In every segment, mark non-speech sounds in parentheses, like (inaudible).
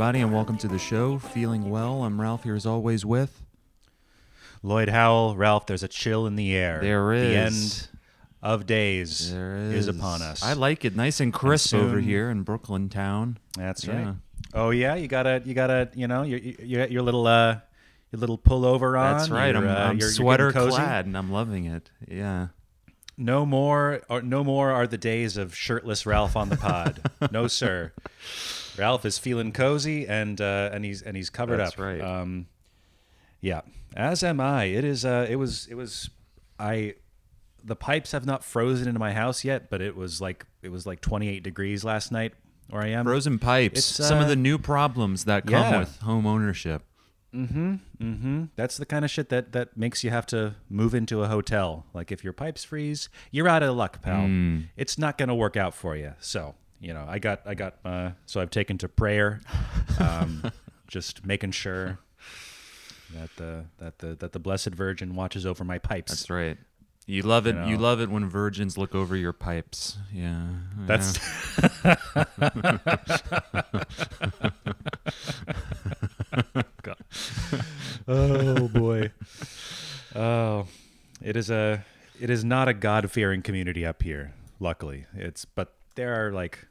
everybody, and welcome to the show. Feeling well. I'm Ralph here as always with. Lloyd Howell, Ralph, there's a chill in the air. There The end of days is upon us. I like it, nice and crisp over soon- here in Brooklyn town. That's Yeah. right. Oh yeah, you gotta, you gotta, you know, you you got your little, uh, your little pullover on. That's right. You're, I'm, uh, I'm you're sweater clad, and I'm loving it. Yeah. No more, or no more are the days of shirtless Ralph on the pod. (laughs) no sir. Ralph is feeling cozy and uh, and he's and he's covered That's up. right. Um, yeah, as am I. It is. Uh, it was. It was. I. The pipes have not frozen into my house yet, but it was like it was like 28 degrees last night where I am. Frozen pipes. Some of uh, the new problems that come yeah. with home ownership. Mm-hmm. Mm-hmm. That's the kind of shit that that makes you have to move into a hotel. Like if your pipes freeze, you're out of luck, pal. Hmm. It's not going to work out for you. So you know, I got I got uh, so I've taken to prayer, um, (laughs) just making sure that the that the that the Blessed Virgin watches over my pipes. That's right. You love it. You, know. love it when virgins look over your pipes. Yeah. That's God. (laughs) Oh boy. Oh, it is a it is not a God fearing community up here. Luckily, it's but there are like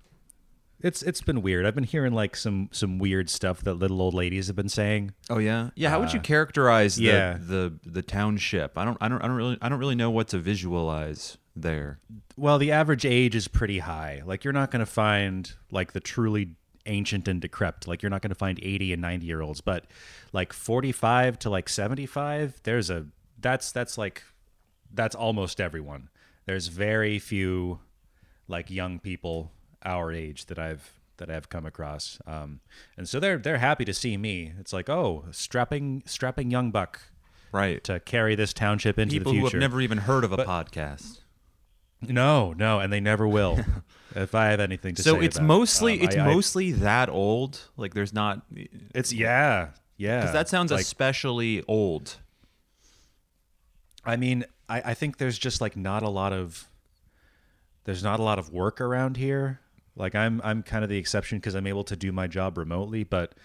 it's it's been weird. I've been hearing like some some weird stuff that little old ladies have been saying. Oh yeah, yeah. How would you Uh, characterize the, yeah. the the township? I don't, I don't, I don't really, I don't really know what to visualize there. Well, the average age is pretty high. Like you're not going to find like the truly ancient and decrepit. Like you're not going to find 80 and 90 year olds, but like 45 to like 75, there's a that's that's like that's almost everyone. There's very few like young people our age that I've that I've come across. Um, and so they're they're happy to see me. It's like, "Oh, strapping strapping young buck Right. to carry this township into People the who future." have never even heard of a podcast. No, no, and they never will. (laughs) if I have anything to say, So it's about mostly, Um, it's I- I- mostly that old. Like there's not, it's yeah, yeah. Because that sounds like. especially old. I mean, I, I think there's just like not a lot of there's not a lot of work around here. Like I'm I'm kind of the exception because I'm able to do my job remotely, but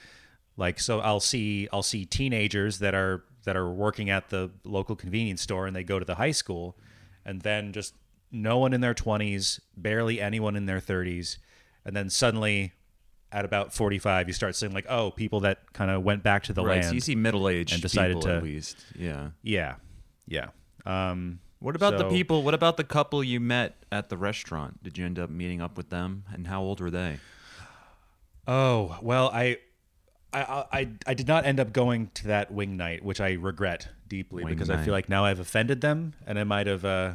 like so I'll see I'll see teenagers that are that are working at the local convenience store and they go to the high school and then just no one in their 20s, barely anyone in their 30s, and then suddenly at about 45 you start seeing like oh people that kind of went back to the Right. land. So you see middle aged and decided people to- at least. Yeah. yeah. Yeah. Um What about the people? What about the couple you met at the restaurant? Did you end up meeting up with them? And how old were they? Oh well, I, I, I, I did not end up going to that wing night, which I regret deeply Wing because I feel like now I've offended them, and I might have, uh,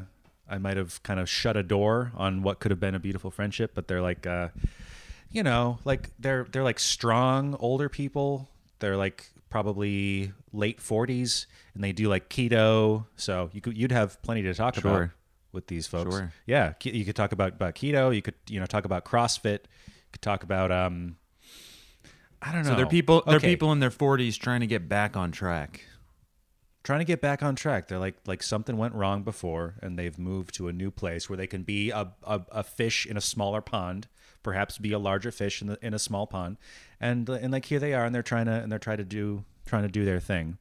I might have kind of shut a door on what could have been a beautiful friendship. But they're like, uh, you know, like they're they're like strong older people. They're like probably late forties, and they do like keto. So you could you'd have plenty to talk about with these folks. Sure. Yeah, you could talk about, about keto. You could you know talk about CrossFit. You could talk about um. I don't know. So they're people. They're Okay. people in their forties trying to get back on track. trying to get back on track. They're like like something went wrong before, and they've moved to a new place where they can be a, a, a fish in a smaller pond, perhaps be a larger fish in the, in a small pond, and and like here they are, and they're trying to and they're trying to do trying to do their thing,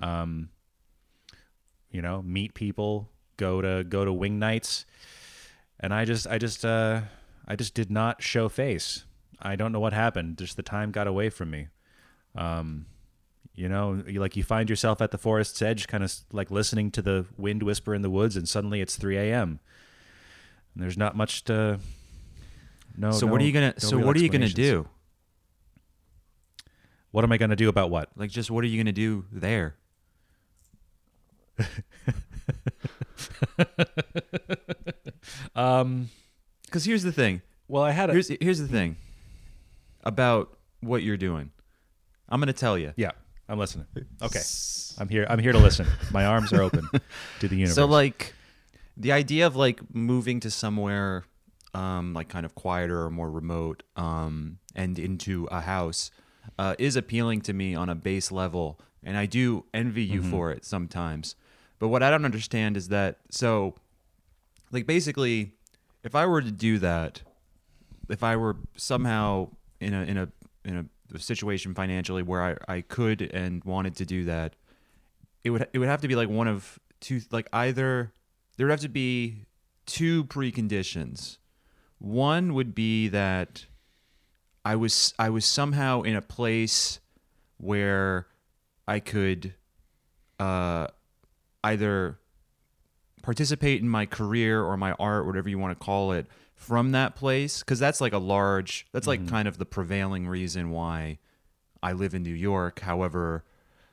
um, you know, meet people, go to go to wing nights, and I just I just uh I just did not show face. I don't know what happened. Just the time got away from me. Um, you know, you, like you find yourself at the forest's edge, kind of like listening to the wind whisper in the woods, and suddenly it's 3 a.m. And there's not much to. No. so what are you gonna? no so what are you gonna do? What am I gonna do about what? Like, just what are you gonna do there? (laughs) Um. Because here's the thing. Well, I had a. Here's here's the thing about what you're doing. I'm gonna tell you. yeah, I'm listening. Okay, I'm here. I'm here to listen. My arms are open to the (laughs) universe. So like the idea of like moving to somewhere um like kind of quieter or more remote um and into a house uh is appealing to me on a base level and I do envy you for it sometimes. But what I don't understand is that so like basically if I were to do that if I were somehow in a in a in a a situation financially where I, I could and wanted to do that, it would it would have to be like one of two like either there would have to be two preconditions. One would be that I was I was somehow in a place where I could uh, either participate in my career or my art, whatever you want to call it, from that place because that's like a large that's like kind of the prevailing reason why I live in New York. However,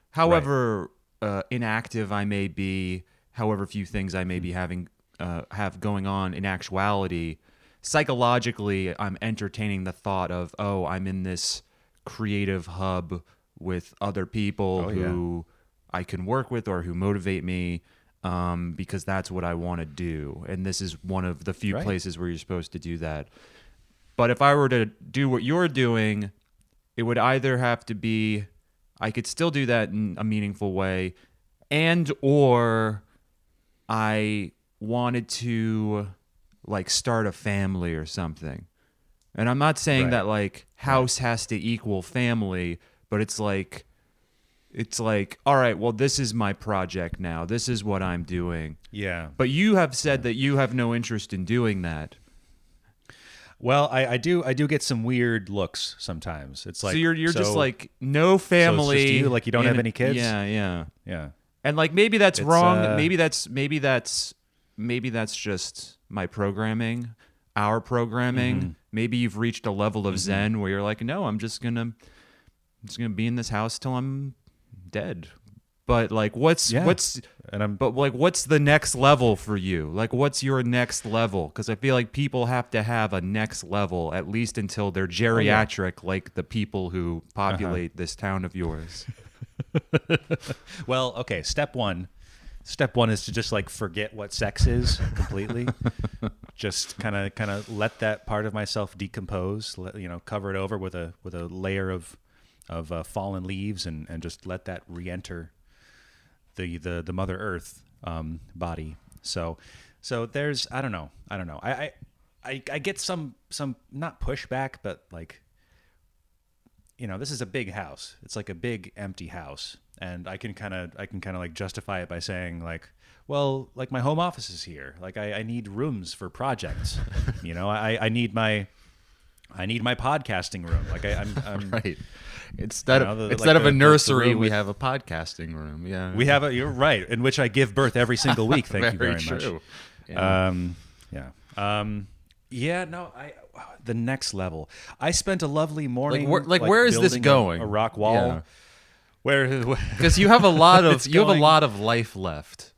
however uh, inactive I may be, however few things I may be having uh, have going on in actuality, psychologically I'm entertaining the thought of oh I'm in this creative hub with other people Oh, yeah. who I can work with or who motivate me um, because that's what I want to do. And this is one of the few Right. places where you're supposed to do that. But if I were to do what you're doing, it would either have to be I could still do that in a meaningful way and or I wanted to like start a family or something. And I'm not saying Right. that like house has to equal family, but it's like it's like all right, well this is my project now. This is what I'm doing. Yeah. But you have said that you have no interest in doing that. Well, I, I do I do get some weird looks sometimes. It's like so you're you're just like no family. you, like you don't have any kids? Yeah, yeah. yeah. And like maybe that's It's, wrong. uh, maybe that's maybe that's maybe that's just my programming, our programming. Mm-hmm. Maybe you've reached a level of zen where you're like, no, I'm just gonna, I'm just gonna be in this house till I'm dead. But like, what's Yeah. what's And I'm but like, what's the next level for you? Like, what's your next level? Because I feel like people have to have a next level at least until they're geriatric, like the people who populate this town of yours. (laughs) Well, okay. Step one, step one is to just like forget what sex is completely. (laughs) just kind of, kind of let that part of myself decompose. Let, you know, cover it over with a with a layer of of uh, fallen leaves, and and just let that re-enter the the the Mother Earth um, body. So, so there's I don't know, I don't know. I I I, I get some some not pushback, but like you know, this is a big house. It's like a big empty house, and I can kind of I can kind of like justify it by saying like, well, like my home office is here. Like I, I need rooms for projects. (laughs) you know, I I need my I need my podcasting room. Like I, I'm, I'm (laughs) Right. Instead You know, of instead like of the- a the- the nursery, we with- have a podcasting room. Yeah. we have a you're right in which I give birth every single week. Thank you (laughs) very true. much. Yeah. Um, yeah. Um, yeah. No, I the next level. I spent a lovely morning. where- like, where is this going? A, rock wall. Yeah. Where, because you have a lot (laughs) of you have a lot of life left.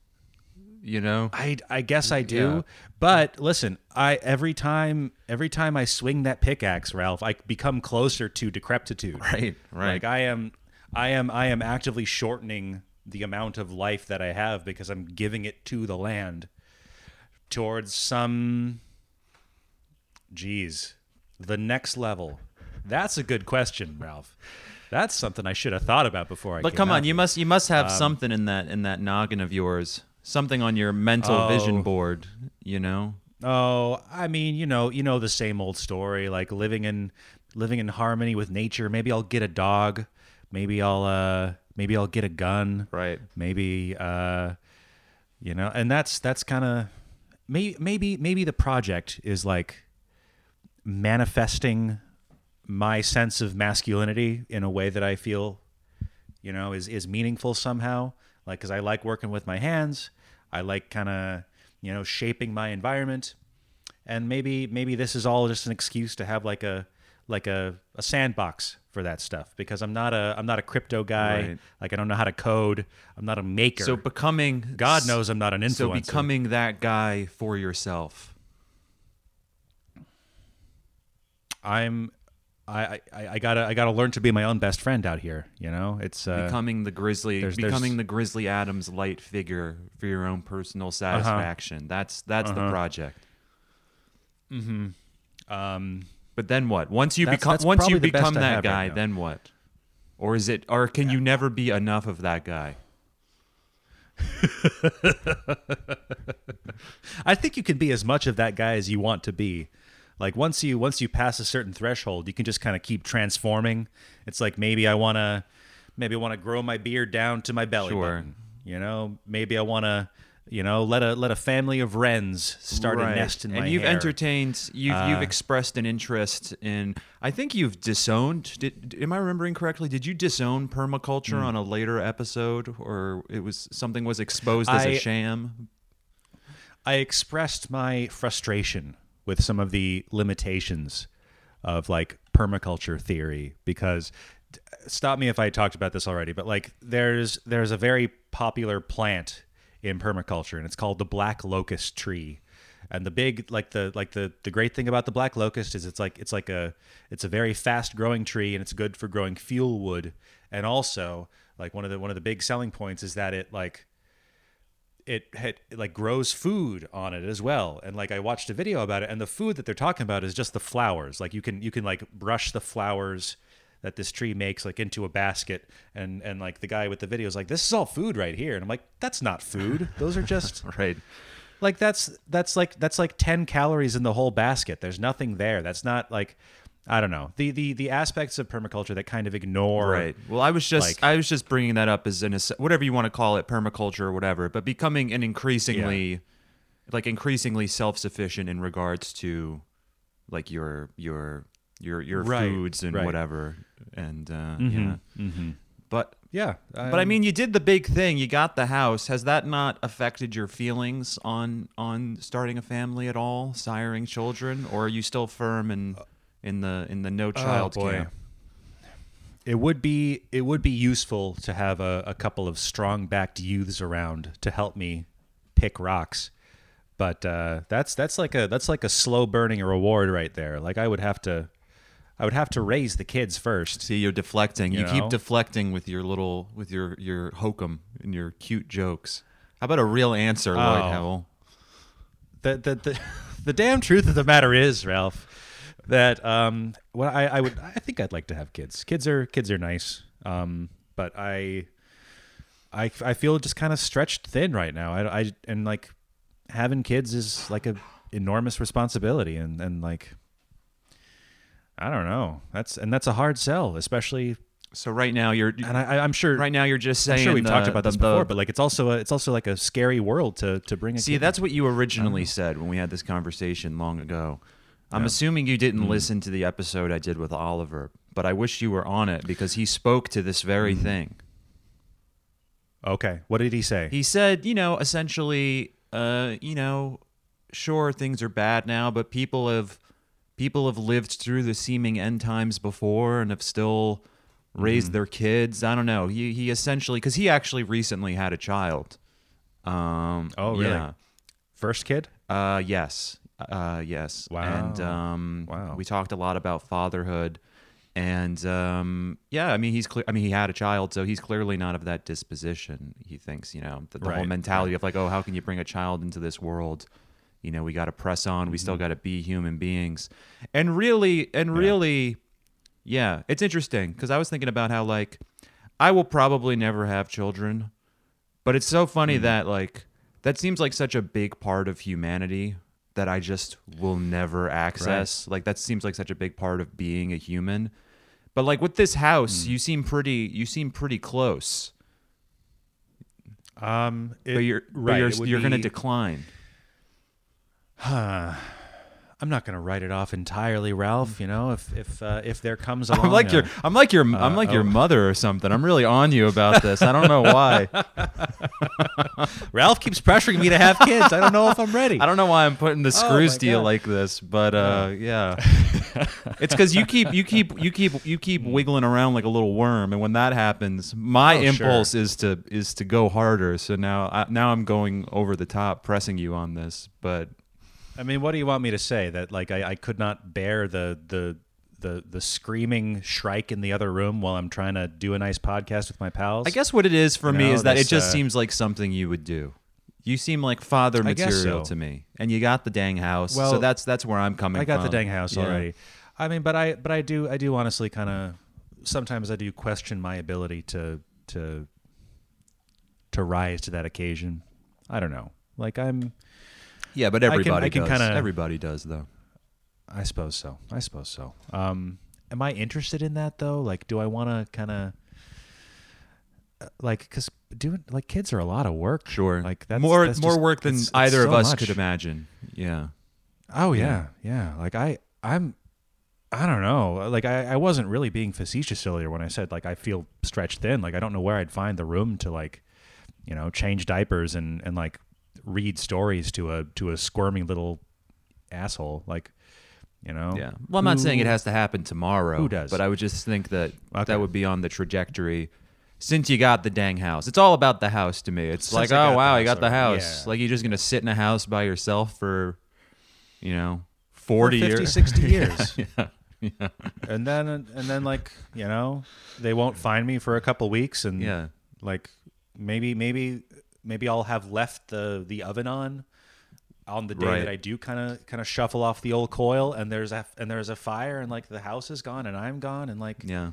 You know. I I guess I do. Yeah. But listen, I every time every time I swing that pickaxe, Ralph, I become closer to decrepitude. (laughs) Right. Right. Like I am I am I am actively shortening the amount of life that I have because I'm giving it to the land towards some geez, the next level. That's a good question, Ralph. That's something I should have thought about before I but come on, you must you must have Um, something in that in that noggin of yours, something on your mental Oh. vision board. You know. Oh, I mean, you know, you know the same old story, like living in living in harmony with nature. Maybe I'll get a dog. Maybe I'll uh maybe I'll get a gun. Right. Maybe uh you know, and that's that's kind of maybe maybe maybe the project is like manifesting my sense of masculinity in a way that I feel you know is is meaningful somehow. Like cuz I like working with my hands. I like kind of you know shaping my environment. And maybe maybe this is all just an excuse to have like a like a, a sandbox for that stuff because I'm not a I'm not a crypto guy. Right. like I don't know how to code. I'm not a maker. So becoming God knows I'm not an influencer. So becoming that guy for yourself. I'm I, I, I gotta I gotta learn to be my own best friend out here. You know, it's uh, becoming the grizzly there's- there's- becoming the grizzly adams light figure for your own personal satisfaction. That's that's the Uh-huh. project. Um, but then what? Once you That's- become that's once you the become that have right guy then what? Or is it or can you never be enough of that guy? (laughs) I think you can be as much of that guy as you want to be. Like once you once you pass a certain threshold, you can just kind of keep transforming. It's like maybe I want to maybe I want to grow my beard down to my belly Sure. button. You know, maybe I want to you know let a let a family of wrens start Right. a nest in and my you've hair. entertained you've you've Uh, expressed an interest in i think you've disowned did, am i remembering correctly did you disown permaculture Hmm. on a later episode or it was something was exposed as a I- sham I expressed my frustration with some of the limitations of like permaculture theory because stop me if I talked about this already, but like there's there's a very popular plant in permaculture and it's called the black locust tree. And the big like the like the the great thing about the black locust is it's like it's like a it's a very fast growing tree and it's good for growing fuel wood and also like one of the one of the big selling points is that it like it, had, it like grows food on it as well. And like i watched a video about it and the food that they're talking about is just the flowers. Like you can you can like brush the flowers that this tree makes like into a basket. And and like the guy with the video is like this is all food right here. And i'm like that's not food. Those are just (laughs) right. Like that's that's like that's like 10 calories in the whole basket. There's nothing there. That's not like i don't know. The the the aspects of permaculture that kind of ignore right. Well i was just like- i was just bringing that up as an whatever you want to call it permaculture or whatever but becoming an increasingly like increasingly self-sufficient in regards to like your your your your Right, foods and right. whatever. And uh yeah. Mm-hmm. but yeah But I mean, you did the big thing. You got the house. Has that not affected your feelings on on starting a family at all, siring children, or are you still firm in in the in the no child oh, boy. camp? It would be it would be useful to have a, a couple of strong backed youths around to help me pick rocks. But uh, that's that's like a that's like a slow burning reward right there. Like I would have to I would have to raise the kids first. See, you're deflecting. You, You keep deflecting with your little with your your hokum and your cute jokes. How about a real answer, Lloyd Oh. Howell? the the the, (laughs) the damn truth of the matter is, Ralph, that um, well, I, I would I think I'd like to have kids. Kids are kids are nice, um, but I I I feel just kind of stretched thin right now. I, I and like having kids is like a enormous responsibility, and and like I don't know. That's and that's a hard sell, especially. So right now you're And I, I'm sure. right now you're just I'm saying sure we've the- talked about this the- before, but like it's also a, it's also like a scary world to to bring. A See, that's what you originally said when we had this conversation long ago. I'm assuming you didn't listen to the episode I did with Oliver, but I wish you were on it because he spoke to this very thing. Okay, what did he say? He said, you know, essentially, uh, you know, sure things are bad now, but people have people have lived through the seeming end times before and have still raised their kids. I don't know. He he essentially because he actually recently had a child. Um, Oh, really? Yeah. First kid? Uh, yes. Uh, yes. And Wow. um, Wow. we talked a lot about fatherhood, and um, yeah, I mean, he's clear. I mean, he had a child, so he's clearly not of that disposition. He thinks, you know, the, the whole Right, mentality of like, oh, how can you bring a child into this world? You know, we got to press on. We still Mm-hmm. got to be human beings, and really, and really, yeah, it's interesting because I was thinking about how like I will probably never have children, but it's so funny that like that seems like such a big part of humanity that I just will never access. Like that seems like such a big part of being a human. But like with this house, you seem pretty you seem pretty close. Um, it, but you're right. but you're, you're going to be- decline. (sighs) I'm not going to write it off entirely, Ralph. You know, if if uh, if there comes (laughs) along, I'm like a- your I'm like your I'm like your oh. mother or something. I'm really on you about this. I don't know why. (laughs) Ralph keeps pressuring me to have kids. I don't know if I'm ready. (laughs) I don't know why I'm putting the screws my to you like this, but uh, yeah, it's because you keep you keep you keep you keep wiggling around like a little worm, and when that happens, my Oh, impulse sure. is to is to go harder. So now I, now I'm going over the top, pressing you on this, but I mean, what do you want me to say? That like I, I could not bear the the the the screaming shrike in the other room while I'm trying to do a nice podcast with my pals. I guess what it is for You me know, is that this, it just uh, seems like something you would do. You seem like father I guess material so. to me, and you got the dang house. so Well, that's that's where I'm coming. I got the from. dang house Yeah. already. I mean, but I but I do I do honestly kind of sometimes I do question my ability to to to rise to that occasion. I don't know. Like I'm Yeah, but everybody I can does. kinda- Everybody does though. I suppose so. I suppose so. Um, am I interested in that though? Like, do I want to kind of like because doing like kids are a lot of work. Sure. Like that's more that's more just- work than it's- it's either of so us much. could imagine. Yeah. Oh yeah, yeah. Like I, I'm, I don't know. Like I, I wasn't really being facetious earlier when I said like I feel stretched thin. Like I don't know where I'd find the room to like, you know, change diapers and and like read stories to a to a squirming little asshole. Like, you know. Yeah. Well, I'm not saying it has to happen tomorrow. Who does? But I would just think that Okay. that would be on the trajectory. Since you got the dang house, it's all about the house to me. It's Since like, oh wow, you got the house. Yeah. Like you're just gonna sit in a house by yourself for, you know, forty 50, years. 60 (laughs) years. (laughs) yeah. Yeah. (laughs) and then and then like you know they won't find me for a couple weeks and Yeah. like maybe maybe maybe I'll have left the the oven on on the day Right. that I do kind of kind of shuffle off the old coil and there's a and there's a fire and like the house is gone and I'm gone and like Yeah.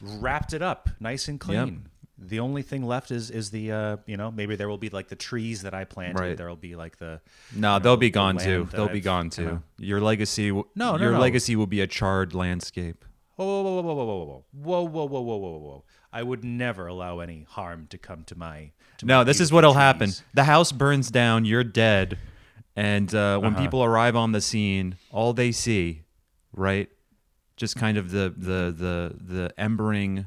wrapped it up nice and clean. The only thing left is is the uh you know maybe there will be like the trees that I planted. Right. There will be like the No, they'll know, be the gone land too. They'll be gone too. Your legacy, w- No, no, your no. legacy will be a charred landscape. Whoa, whoa, whoa, whoa, whoa, whoa, whoa, whoa, whoa, whoa, whoa, whoa! I would never allow any harm to come to my. No, this is what'll happen. The house burns down. You're dead, and uh, when Uh-huh. people arrive on the scene, all they see, right, just kind of the the the the embering,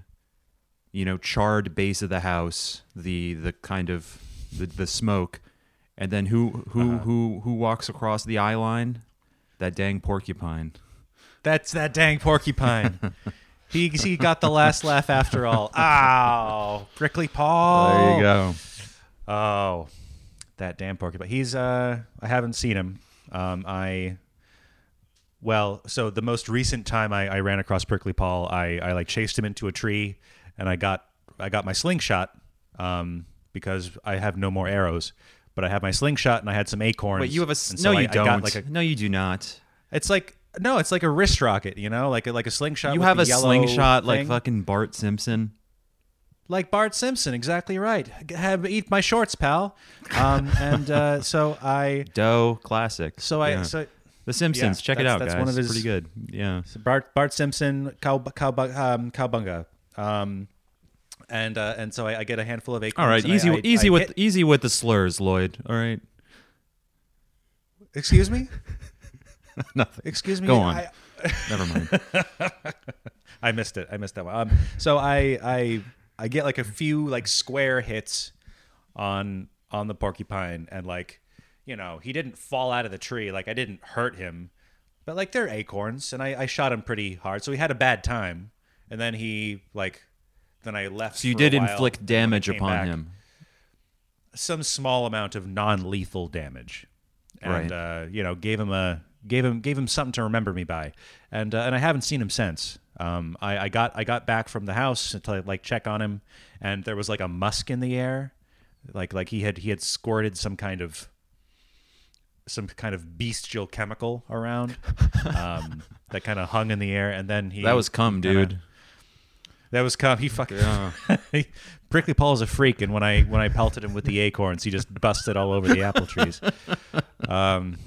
you know, charred base of the house, the the kind of the, the smoke, and then who who Uh-huh. who who walks across the eye line? That dang porcupine. That's that dang porcupine. (laughs) he he got the last laugh after all. (laughs) Ow, prickly Paul. There you go. Oh, that damn porcupine. He's uh, I haven't seen him. Um, I. Well, so the most recent time I, I ran across Prickly Paul, I, I like chased him into a tree, and I got I got my slingshot, um, because I have no more arrows, but I have my slingshot and I had some acorns. Wait, you have a s- and so no? I- You I don't. got like a, no, you do not. it's like no, it's like a wrist rocket, you know, like a, like a slingshot. You have a slingshot like fucking Bart Simpson. like Bart Simpson, exactly right. Have eat my shorts, pal. Um, and uh, (laughs) so I, Doe classic. so I, Yeah. so The Simpsons. Yeah, Check it out, that's guys. one of It's his- pretty good. Yeah. So Bart Bart Simpson, cow, cow, um, cowbunga, um, and uh, and so I, I get a handful of acorns. All right, and I- easy, I- easy with hit- easy with the slurs, Lloyd. All right. excuse me, (laughs) Nothing. excuse me. Go on. I, (laughs) Never mind. (laughs) I missed it. I missed that one. Um, so I I I get like a few like square hits on on the porcupine, and like you know he didn't fall out of the tree. Like I didn't hurt him, but like they're acorns, and I, I shot him pretty hard. So he had a bad time, and then he like then I left. So you did inflict and when I damage upon back- him. some small amount of non-lethal damage, and Right. uh, you know gave him a gave him gave him something to remember me by, and uh, and I haven't seen him since. Um, I, I got I got back from the house to like check on him, and there was like a musk in the air, like like he had he had squirted some kind of some kind of bestial chemical around um, (laughs) that kind of hung in the air, and then he That was cum, kinda- dude. that was cum. He fucking Yeah. (laughs) Prickly Paul is a freak, and when I when I pelted him with the acorns, he just busted all over the apple trees, um,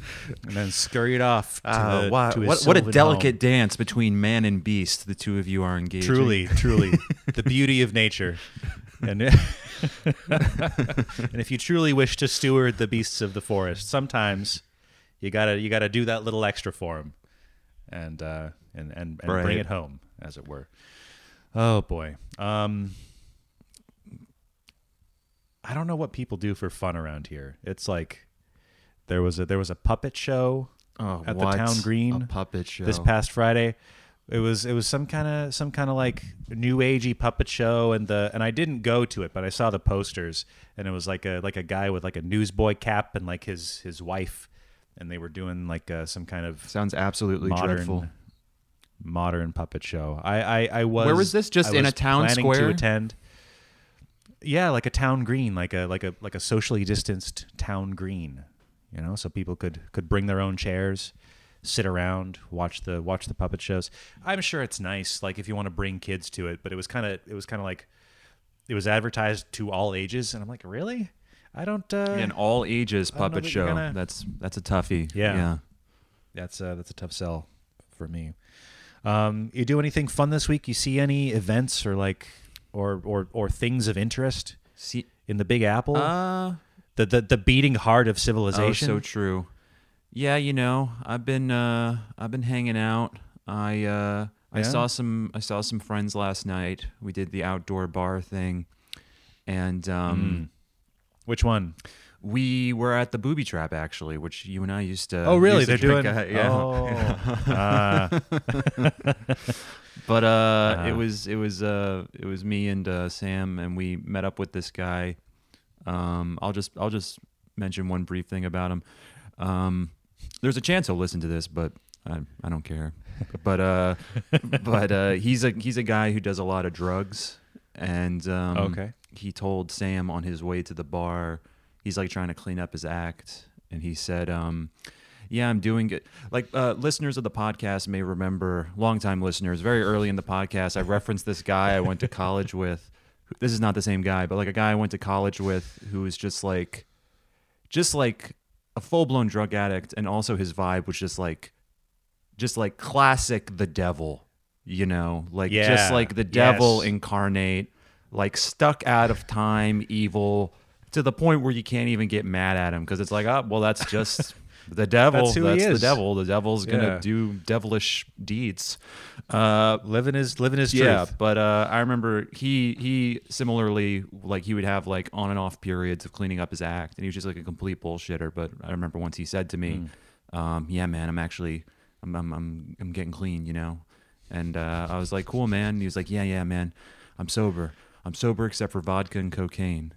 and then scurried off. To Ah, the, wow. to his what what a delicate home. dance between man and beast. The two of you are engaged. Truly, truly, (laughs) the beauty of nature, and (laughs) and if you truly wish to steward the beasts of the forest, sometimes you gotta you gotta do that little extra for them, and uh, and and, and bring it home, as it were. Oh boy. Um, I don't know what people do for fun around here. It's like there was a there was a puppet show Oh, At the town green A puppet show. this past Friday. It was it was some kind of some kind of like new agey puppet show, and the and I didn't go to it, but I saw the posters, and it was like a like a guy with like a newsboy cap and like his his wife, and they were doing like uh, some kind of Sounds absolutely modern dreadful. modern puppet show. I I, I was Where was this? Just I in a town square? to attend. Yeah, like a town green, like a like a like a socially distanced town green, you know, so people could could bring their own chairs, sit around, watch the watch the puppet shows. I'm sure it's nice, like if you want to bring kids to it, but it was kind of it was kind of like it was advertised to all ages, and I'm like, really? I don't. Uh, An all ages I don't know puppet that show. gonna- That's that's a toughie. Yeah. Yeah. that's a that's a tough sell for me. Um, you do anything fun this week? You see any events or like or or or things of interest See, in the Big Apple? uh, the, the the beating heart of oh, civilization. so true. Yeah, you know, I've been uh, I've been hanging out. I uh, I Yeah? saw some I saw some friends last night. We did the outdoor bar thing, and um, Which one? we were at the Booby Trap actually, which you and I used to. Oh, really? They're doing. at- (laughs) yeah. Oh. (laughs) Ah. (laughs) But uh, it was it was uh, it was me and uh, Sam, and we met up with this guy. Um, I'll just I'll just mention one brief thing about him. Um, there's a chance he'll listen to this, but I, I don't care. (laughs) But uh, but uh, he's a he's a guy who does a lot of drugs, and um, Okay. he told Sam on his way to the bar, he's like trying to clean up his act, and he said, um, "Yeah, I'm doing it." Like uh, listeners of the podcast may remember, longtime listeners, very early in the podcast, I referenced this guy I went to college with. (laughs) This is not the same guy, but like a guy I went to college with who was just like, just like a full blown drug addict, and also his vibe was just like, just like classic the devil. You know, like just like the devil Yes. incarnate, like stuck out of time, evil to the point where you can't even get mad at him because it's like, oh, well, that's just the devil. That's who he the devil. The devil's gonna Yeah. do devilish deeds. Uh, living his living his yeah, truth. but uh, I remember he he similarly like he would have like on and off periods of cleaning up his act, and he was just like a complete bullshitter. But I remember once he said to me, um, "Yeah, man, I'm actually I'm I'm I'm, I'm getting clean," you know, and uh, I was like, "Cool, man." And he was like, "Yeah, yeah, man, I'm sober. I'm sober except for vodka and cocaine,"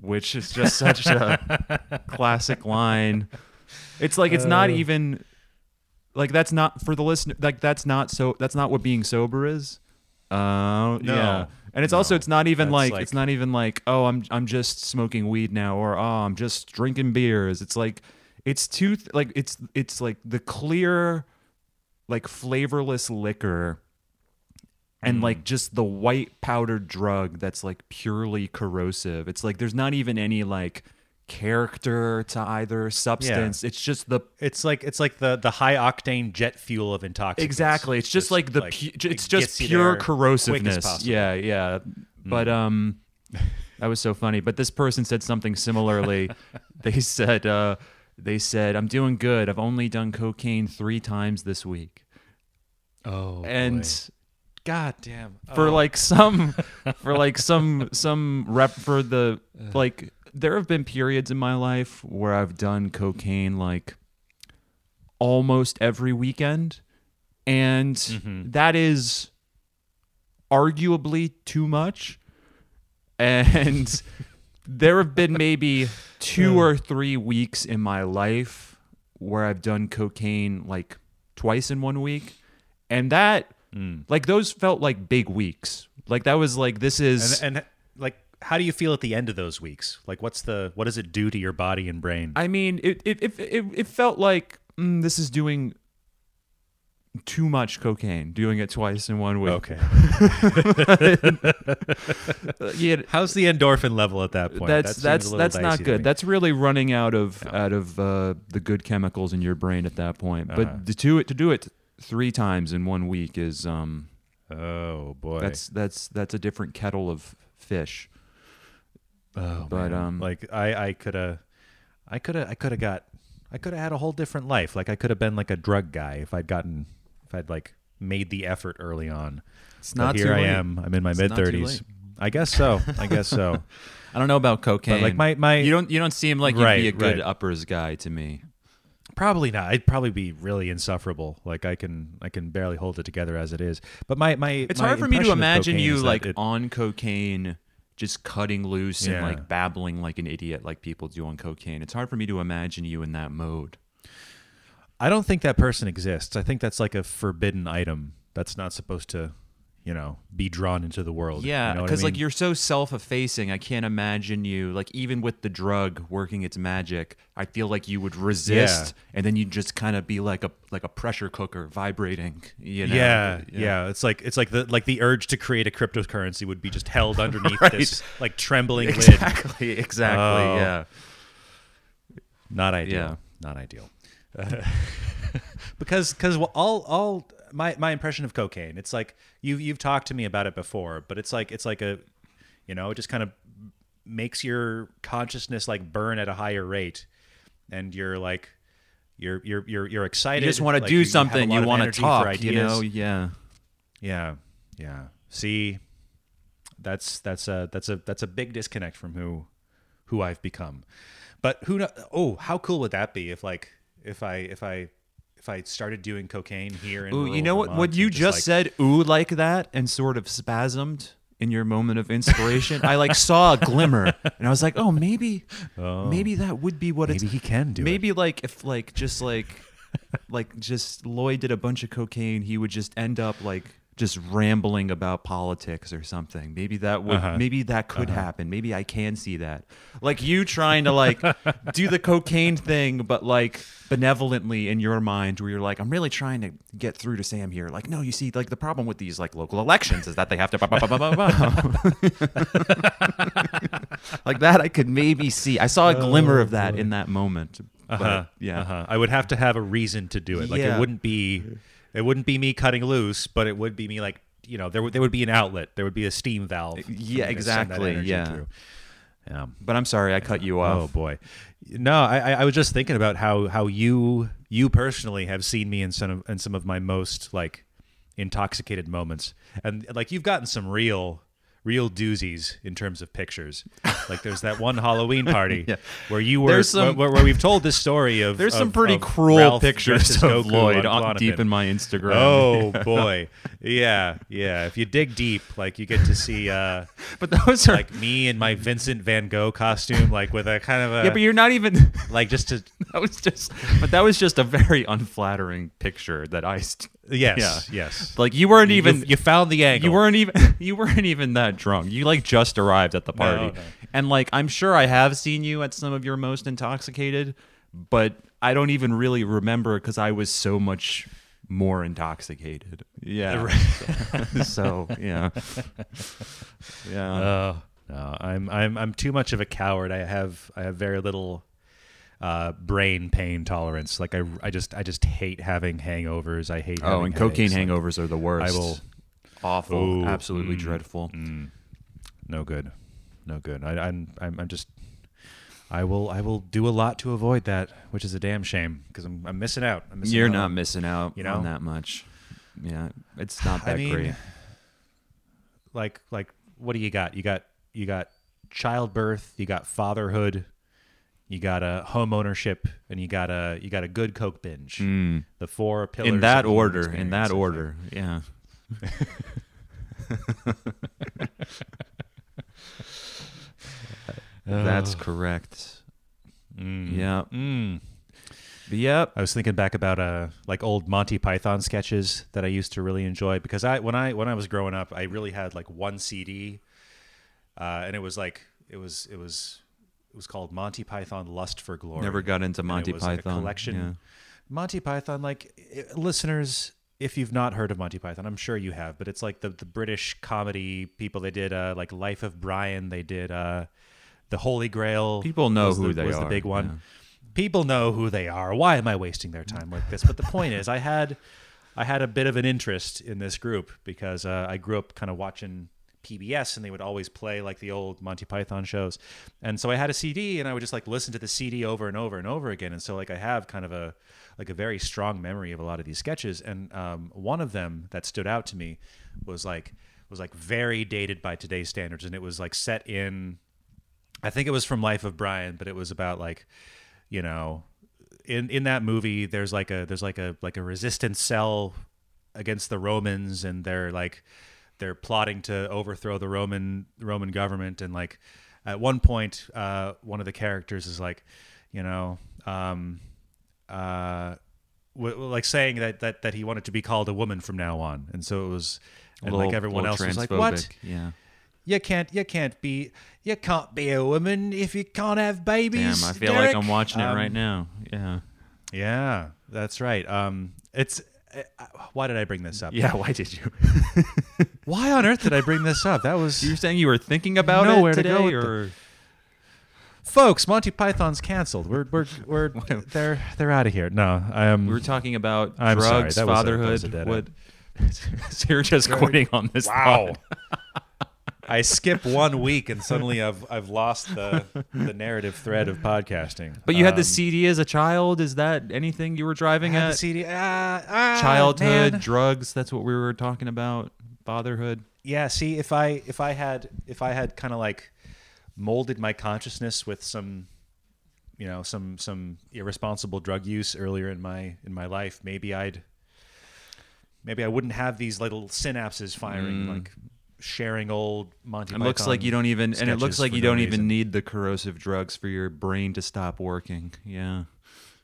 which is just such a (laughs) classic line. It's like it's not even like that's not for the listener. Like that's not so. That's not what being sober is. Uh, yeah. And it's also it's not even like, like- it's not even like oh I'm I'm just smoking weed now or oh I'm just drinking beers. It's like it's too th- like it's it's like the clear like flavorless liquor and Mm. like just the white powdered drug that's like purely corrosive. It's like there's not even any like character to either substance. It's just the It's like it's like the the high octane jet fuel of intoxicants. exactly. It's just, like the pu- it it's just pure there quick as corrosiveness. Yeah, yeah. But um that was so funny. But this person said something similarly. (laughs) they said uh they said I'm doing good. I've only done cocaine 3 times this week. Oh, and boy. god damn. for Oh. like some (laughs) for like some some rep for the like there have been periods in my life where I've done cocaine like almost every weekend and mm-hmm. that is arguably too much and (laughs) there have been maybe two or three weeks in my life where I've done cocaine like twice in one week and that mm. like those felt like big weeks. Like that was like this is and, and like how do you feel at the end of those weeks? Like what's the what does it do to your body and brain? I mean, it it it, it, it felt like mm, this is doing too much cocaine, doing it twice in one week. okay. (laughs) Yeah, How's the endorphin level at that point? that's That that's that's not good. That's really running out of out of uh, the good chemicals in your brain at that point. Uh-huh. But to do it to do it three times in one week is um oh boy. that's that's that's a different kettle of fish. Oh, but, man. um, like I I could have I could have I could have got I could have had a whole different life. Like I could have been like a drug guy if I'd gotten if I'd like made the effort early on. It's But not here I late. am. I'm in my mid thirties. I guess so. I guess so. (laughs) I don't know about cocaine. like, my- my- you don't you don't seem like you'd Right, be a good right. uppers guy to me. Probably not. I'd probably be really insufferable. Like I can, I can barely hold it together as it is. But my, my, It's my hard for me to imagine you like it- on cocaine, just cutting loose and like babbling like an idiot, like people do on cocaine. It's hard for me to imagine you in that mode. I don't think that person exists. I think that's like a forbidden item that's not supposed to, you know, be drawn into the world. Yeah, you know I because like you're so self-effacing. I can't imagine you like even with the drug working its magic. I feel like you would resist, and then you would just kind of be like a like a pressure cooker vibrating. You know? Yeah, yeah, It's like it's like the like the urge to create a cryptocurrency would be just held (laughs) underneath Right. this like trembling lid. exactly, exactly. Oh. Yeah. Not ideal. Yeah. Not ideal. (laughs) because because all all my my impression of cocaine it's like you you've talked to me about it before but it's like it's like a you know it just kind of makes your consciousness like burn at a higher rate and you're like you're you're you're you're excited You just want to like, do you something. lot You want to talk. You know. Yeah. yeah yeah see that's that's a that's a that's a big disconnect from who who I've become but who know oh how cool would that be if like if I if I if I started doing cocaine here in Ooh, you know what? Vermont What you just like- said, ooh, like that, and sort of spasmed in your moment of inspiration. I like saw a glimmer, and I was like, oh, maybe, oh. maybe that would be what it's. maybe he can do it. Maybe like if like just like like just Lloyd did a bunch of cocaine, he would just end up like just rambling about politics or something. Maybe that would Uh-huh. maybe that could happen. Maybe I can see that. Like you trying to like (laughs) do the cocaine thing but like benevolently in your mind where you're like I'm really trying to get through to Sam here. Like no, you see like the problem with these like local elections is that they have to (laughs) like that I could maybe see. I saw a glimmer of that in that moment. But Uh-huh, yeah. uh-huh. I would have to have a reason to do it. Like Yeah. it wouldn't be, it wouldn't be me cutting loose, but it would be me like you know there would there would be an outlet. There would be a steam valve. Yeah, me to send that exactly, yeah. through. Yeah. But I'm sorry I cut you oh, off. Oh boy, no. I, I I was just thinking about how how you you personally have seen me in some of, in some of my most like intoxicated moments, and like you've gotten some real real doozies in terms of pictures. Like there's that one Halloween party (laughs) Yeah. where you were some- where, where we've told this story of There's some pretty cruel Ralph pictures of Goku Lloyd on on, deep in my Instagram. Oh (laughs) boy, yeah, yeah. If you dig deep, like you get to see uh, (laughs) but those are like me in my Vincent Van Gogh costume, like with a kind of a yeah, but you're not even. like just to that was just, but that was just a very unflattering picture that I. St- yes, Yeah. yes. like you weren't even. you, you found the angle. you weren't even. (laughs) You weren't even that drunk. You like just arrived at the oh, party, no. and like I'm sure I have seen you at some of your most intoxicated, but I don't even really remember because I was so much more intoxicated. Yeah. (laughs) (laughs) so yeah. Yeah. Oh no, I'm I'm I'm too much of a coward. I have I have very little uh, brain pain tolerance. Like I I just I just hate having hangovers. I hate. oh, having and cocaine headaches. Like, hangovers are the worst. I will- Awful. Ooh, absolutely mm, dreadful. no good, no good. I, I'm I'm I'm just. I will I will do a lot to avoid that, which is a damn shame because I'm I'm missing out. I'm missing You're out. not missing out you on know? that much. Yeah, it's not that I mean, great. like like what do you got? You got you got childbirth, you got fatherhood, you got a home ownership, and you got a you got a good coke binge. The four pillars In that of the human order. In that order. Yeah. (laughs) That's correct. Yeah. Mm. Yep. I was thinking back about uh like old Monty Python sketches that I used to really enjoy because I when I when I was growing up I really had like one CD, uh, and it was like it was it was it was called Monty Python Lust for Glory. Never got into Monty it was like a Python. collection. Yeah. Monty Python, like listeners, if you've not heard of Monty Python, I'm sure you have, but it's like the the British comedy people. They did uh, like Life of Brian. They did uh, the Holy Grail. People know who the, they was are, the big one. yeah. People know who they are. Why am I wasting their time like this? But the point is, I had I had a bit of an interest in this group because uh, I grew up kind of watching PBS and they would always play like the old Monty Python shows. And so I had a CD and I would just like listen to the CD over and over and over again. And so like I have kind of a like a very strong memory of a lot of these sketches. And um, one of them that stood out to me was like was like very dated by today's standards and it was like set in I think it was from Life of Brian, but it was about like, you know, in in that movie there's like a there's like a like a resistance cell against the Romans and they're like they're plotting to overthrow the Roman Roman government and like at one point uh one of the characters is like, you know, um uh w- like saying that, that that he wanted to be called a woman from now on. And so it was and like everyone else was like, "What? Yeah. You can't you can't be you can't be a woman if you can't have babies. Damn. I feel Derek." like I'm watching it Um, right now. Yeah. Yeah, that's right. Um, it's why did I bring this up? Yeah, (laughs) why did you? (laughs) Why on earth did I bring this up? That was (laughs) you were saying you were thinking about Nowhere it to today, go with or folks, Monty Python's canceled. We're we're we're they're they're out of here. No, I am. We were talking about I'm sorry, drugs, was a- fatherhood. was a what? so you're just quitting on this. wow. I skip one week and suddenly I've I've lost the the narrative thread of podcasting. But you had the Um, CD as a child. Is that anything you were driving at? the CD. Ah, ah, Childhood, man. drugs. That's what we were talking about. Fatherhood. yeah see if i if i had if i had kind of like molded my consciousness with some you know some some irresponsible drug use earlier in my in my life maybe i'd maybe i wouldn't have these little synapses firing like sharing old monty It looks like you don't even, and it looks like you no don't even need the corrosive drugs for your brain to stop working. Yeah.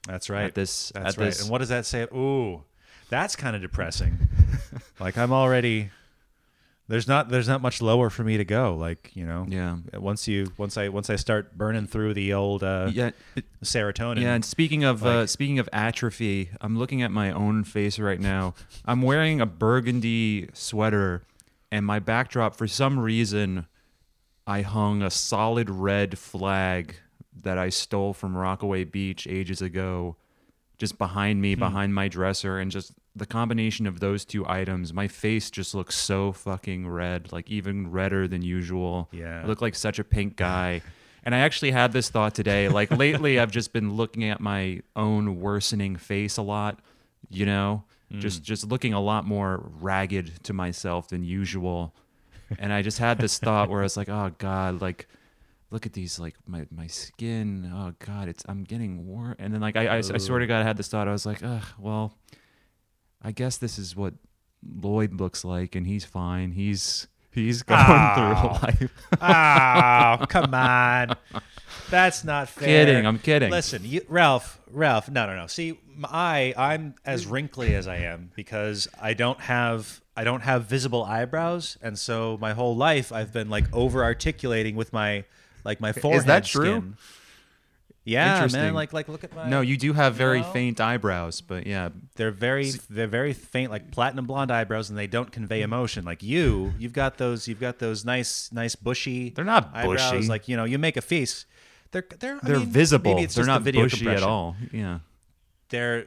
that's right At this, that's at right this, and what does that say ooh that's kind of depressing (laughs) like i'm already there's not there's not much lower for me to go like you know yeah, once you once i once i start burning through the old uh yeah, serotonin yeah. And speaking of uh, speaking of atrophy, I'm looking at my own face right now. I'm wearing a burgundy sweater, and my backdrop, for some reason, I hung a solid red flag that I stole from Rockaway Beach ages ago, just behind me, hmm. behind my dresser, and just the combination of those two items, my face just looks so fucking red, like even redder than usual. Yeah. I look like such a pink guy. And I actually had this thought today. Like lately, I've just been looking at my own worsening face a lot. You know, just just looking a lot more ragged to myself than usual. And I just had this (laughs) thought where I was like, oh god, like look at these like my my skin. Oh god, it's I'm getting worse. And then like I I, I swear to God, I had this thought. I was like, ugh, well, I guess this is what Lloyd looks like, and he's fine. He's he's going Ah. through (laughs) life. oh, come on. That's not fair. kidding. I'm kidding. Listen, you, Ralph, Ralph, no, no, no. See, I I'm as wrinkly as I am because I don't have, I don't have visible eyebrows, and so my whole life I've been like over articulating with my, like my forehead. Is that true? skin. Yeah, man. Like, like, look at my. No, you do have very No. faint eyebrows, but yeah, They're very they're very faint, like platinum blonde eyebrows, and they don't convey emotion. Like you, you've got those you've got those nice nice bushy. They're not eyebrows. bushy. Like you know, you make a face. They're they're I they're mean, visible. They're not the video bushy at all. Yeah. They're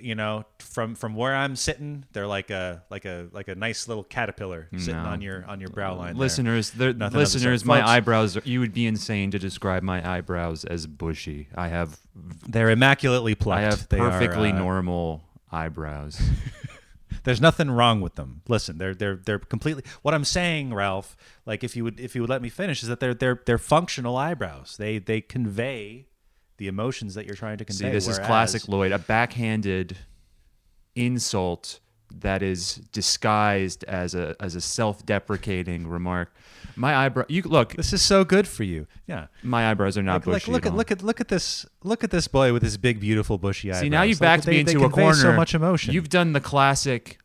you know from from where I'm sitting, they're like a like a like a nice little caterpillar sitting No. on your on your brow line. there. Listeners, they're- Nothing of the sort. listeners, my Folks- eyebrows. Are, you would be insane to describe my eyebrows as bushy. I have, they're immaculately plucked. I have They are, perfectly uh, normal eyebrows. (laughs) There's nothing wrong with them. Listen, they're they're they're completely. What I'm saying, Ralph, like if you would if you would let me finish, is that they're they're they're functional eyebrows. They they convey the emotions that you're trying to convey. See, this is classic Lloyd, a backhanded insult that is disguised as a as a self-deprecating remark. My eyebrow, you look, This is so good for you. Yeah. my eyebrows are not Like, like, bushy. look at at look at look at this look at this boy with his big beautiful bushy eyebrows. See, now you've backed they- me they into a corner. So much emotion. You've done the classic,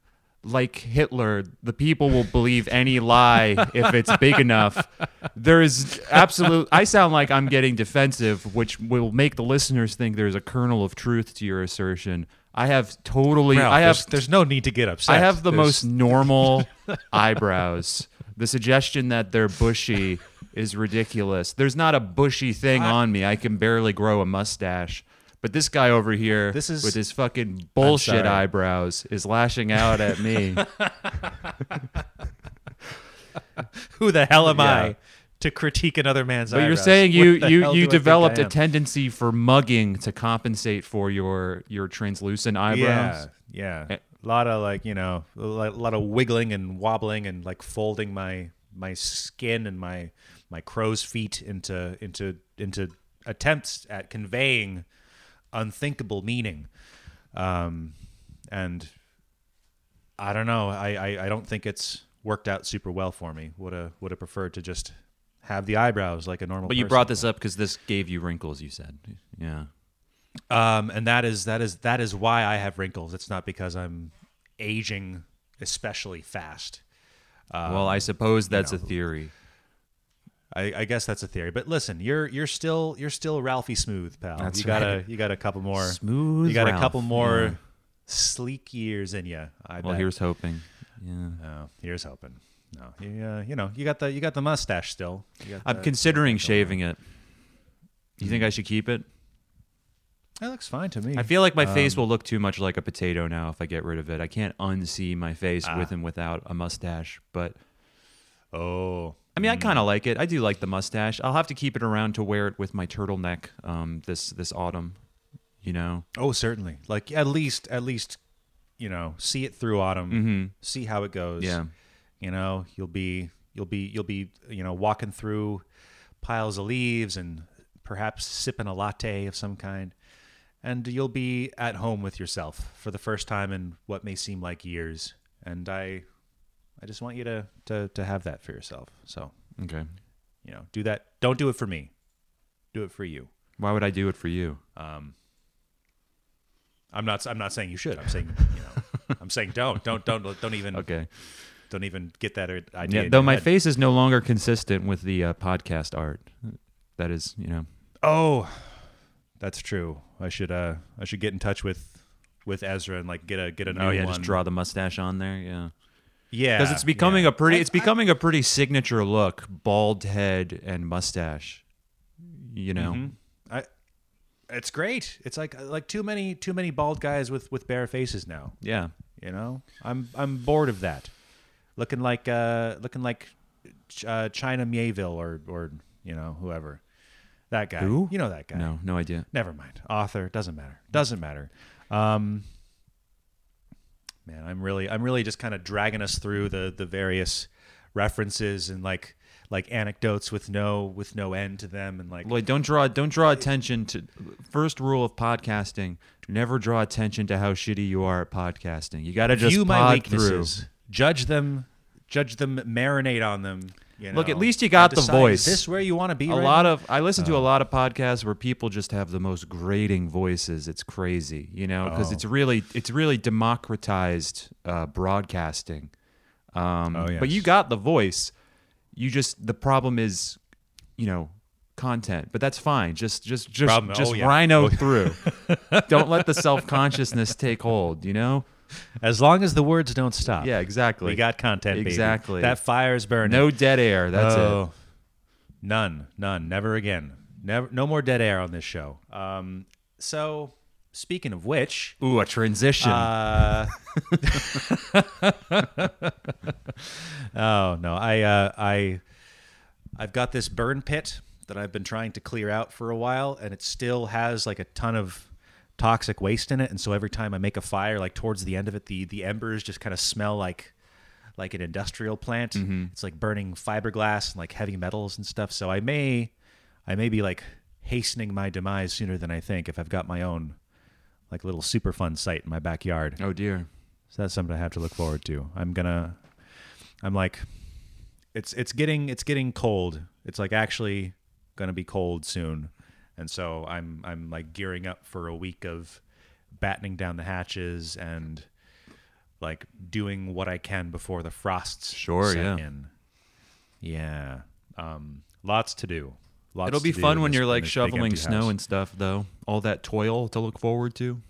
like Hitler. The people will believe any lie if it's big enough. There's absolute. I sound like I'm getting defensive, which will make the listeners think there's a kernel of truth to your assertion. I have totally. Ralph, I have. there's, there's no need to get upset. I have the There's- most normal (laughs) eyebrows. The suggestion that they're bushy is ridiculous. There's not a bushy thing on me. I can barely grow a mustache. But this guy over here This is- with his fucking bullshit eyebrows is lashing out at me. (laughs) Who the hell am Yeah. I to critique another man's but you're saying you you you developed a tendency for mugging to compensate for your your translucent eyebrows. Yeah, yeah. A lot of like you know, a lot a lot of wiggling and wobbling and like folding my my skin and my my crow's feet into into into attempts at conveying unthinkable meaning. Um, and I don't know. I, I I don't think it's worked out super well for me. Would have would have preferred to just have the eyebrows like a normal. But you brought this up because this gave you wrinkles. You said, yeah. Um, and that is that is that is why I have wrinkles. It's not because I'm aging especially fast. well, I suppose that's know. a theory. I, I guess that's a theory. But listen, you're you're still you're still Ralphie Smooth, pal. That's you got a you got a couple more Smooth You got a couple more yeah. sleek years in you. I Well, bet. here's hoping. Yeah. oh, here's hoping. No, you uh, you know you got the you got the mustache still. I'm considering shaving it. You think I should keep it? That looks fine to me. I feel like my Um, face will look too much like a potato now if I get rid of it. I can't unsee my face Ah. with and without a mustache. But Oh, I mean, I kind of like it. I do like the mustache. I'll have to keep it around to wear it with my turtleneck um, this this autumn. You know. oh, certainly. Like at least, at least, you know, see it through autumn. Mm-hmm. See how it goes. Yeah. You know, you'll be, you'll be, you'll be, you know, walking through piles of leaves and perhaps sipping a latte of some kind, and you'll be at home with yourself for the first time in what may seem like years. And I, I just want you to to to have that for yourself. So Okay. you know, do that. Don't do it for me. Do it for you. Why would I do it for you? Um, I'm not. I'm not saying you should. I'm saying you know. (laughs) I'm saying don't. Don't. Don't. Don't even. Okay. Don't even get that idea. Yeah. Though my head. face is no longer consistent with the uh, podcast art. That is, you know. Oh, that's true. I should. Uh, I should get in touch with with Ezra and like get a get a new Oh yeah, one. just draw the mustache on there. Yeah. Yeah, Because it's becoming yeah. a pretty. I- it's becoming a pretty signature look: bald head and mustache. You know. Mhm. I. It's great. It's like like too many too many bald guys with with bare faces now. Yeah. You know, I'm I'm bored of that. Looking like uh looking like Ch- uh, China Mieville or or you know whoever that guy. Who? You know that guy. No, no idea. Never mind. Author doesn't matter. Doesn't matter. Um, man, I'm really I'm really just kind of dragging us through the the various references and like like anecdotes with no with no end to them and like Lloyd, don't draw don't draw attention to first rule of podcasting. Never draw attention to how shitty you are at podcasting. You got to just view my weaknesses, through. Judge them, judge them, marinate on them. You Look, at least you got the voice. Is this where you want to be? A right lot now? of I listen to a Oh. lot of podcasts where people just have the most grating voices. It's crazy, you know, because Oh. it's really it's really democratized uh, broadcasting. Um, Oh, But you got the voice. You just the problem is, you know, content. But that's fine. Just just just Problem- just oh, yeah. rhino Oh. through. (laughs) Don't let the self consciousness take hold. You know. As long as the words don't stop. Yeah, exactly. we got content. baby. Exactly. that fire's burning. no dead air. That's it. Oh, None, none, never again. Never, no more dead air on this show. Um, so, speaking of which, Ooh, a transition. uh, (laughs) oh no, I, uh, I, I've got this burn pit that I've been trying to clear out for a while, and it still has like a ton of toxic waste in it. And so every time I make a fire, like towards the end of it, the the embers just kind of smell like like an industrial plant. Mm-hmm. It's like burning fiberglass and like heavy metals and stuff. So I may I may be like hastening my demise sooner than I think if I've got my own like little Superfund site in my backyard. oh dear. So that's something I have to look forward to. I'm gonna I'm like it's it's getting it's getting cold. It's like actually gonna be cold soon. And so I'm I'm like gearing up for a week of battening down the hatches and like doing what I can before the frosts Sure, set yeah. in. Yeah. Um lots to do. Lots It'll be fun when this- you're like shoveling snow house. and stuff, though. All that toil to look forward to.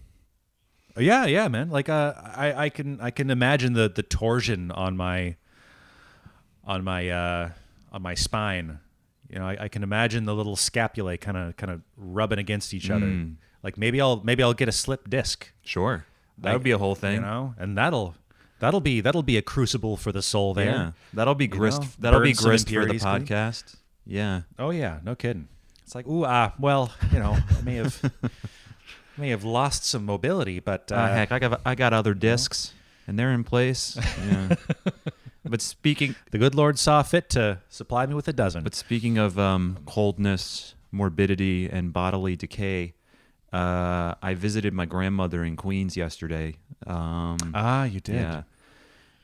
Yeah, yeah, man. Like uh, I, I can, I can imagine the the torsion on my, on my, uh, on my spine. You know, I, I can imagine the little scapulae kind of, kind of rubbing against each other. Mm. Like maybe I'll, maybe I'll get a slip disc. Sure, that Like, would be a whole thing. You know, and that'll, that'll be, that'll be a crucible for the soul there. yeah, that'll be You grist. know, that'll be grist for the please. podcast. Yeah, Oh yeah, no kidding. It's like, ooh, ah, well, you know, I may have, (laughs) may have lost some mobility, but uh, uh, heck, I got I got other discs, and they're in place. Yeah. (laughs) but speaking, the good Lord saw fit to supply me with a dozen. but speaking of um, coldness, morbidity, and bodily decay, uh, I visited my grandmother in Queens yesterday. Um, ah, you did. yeah,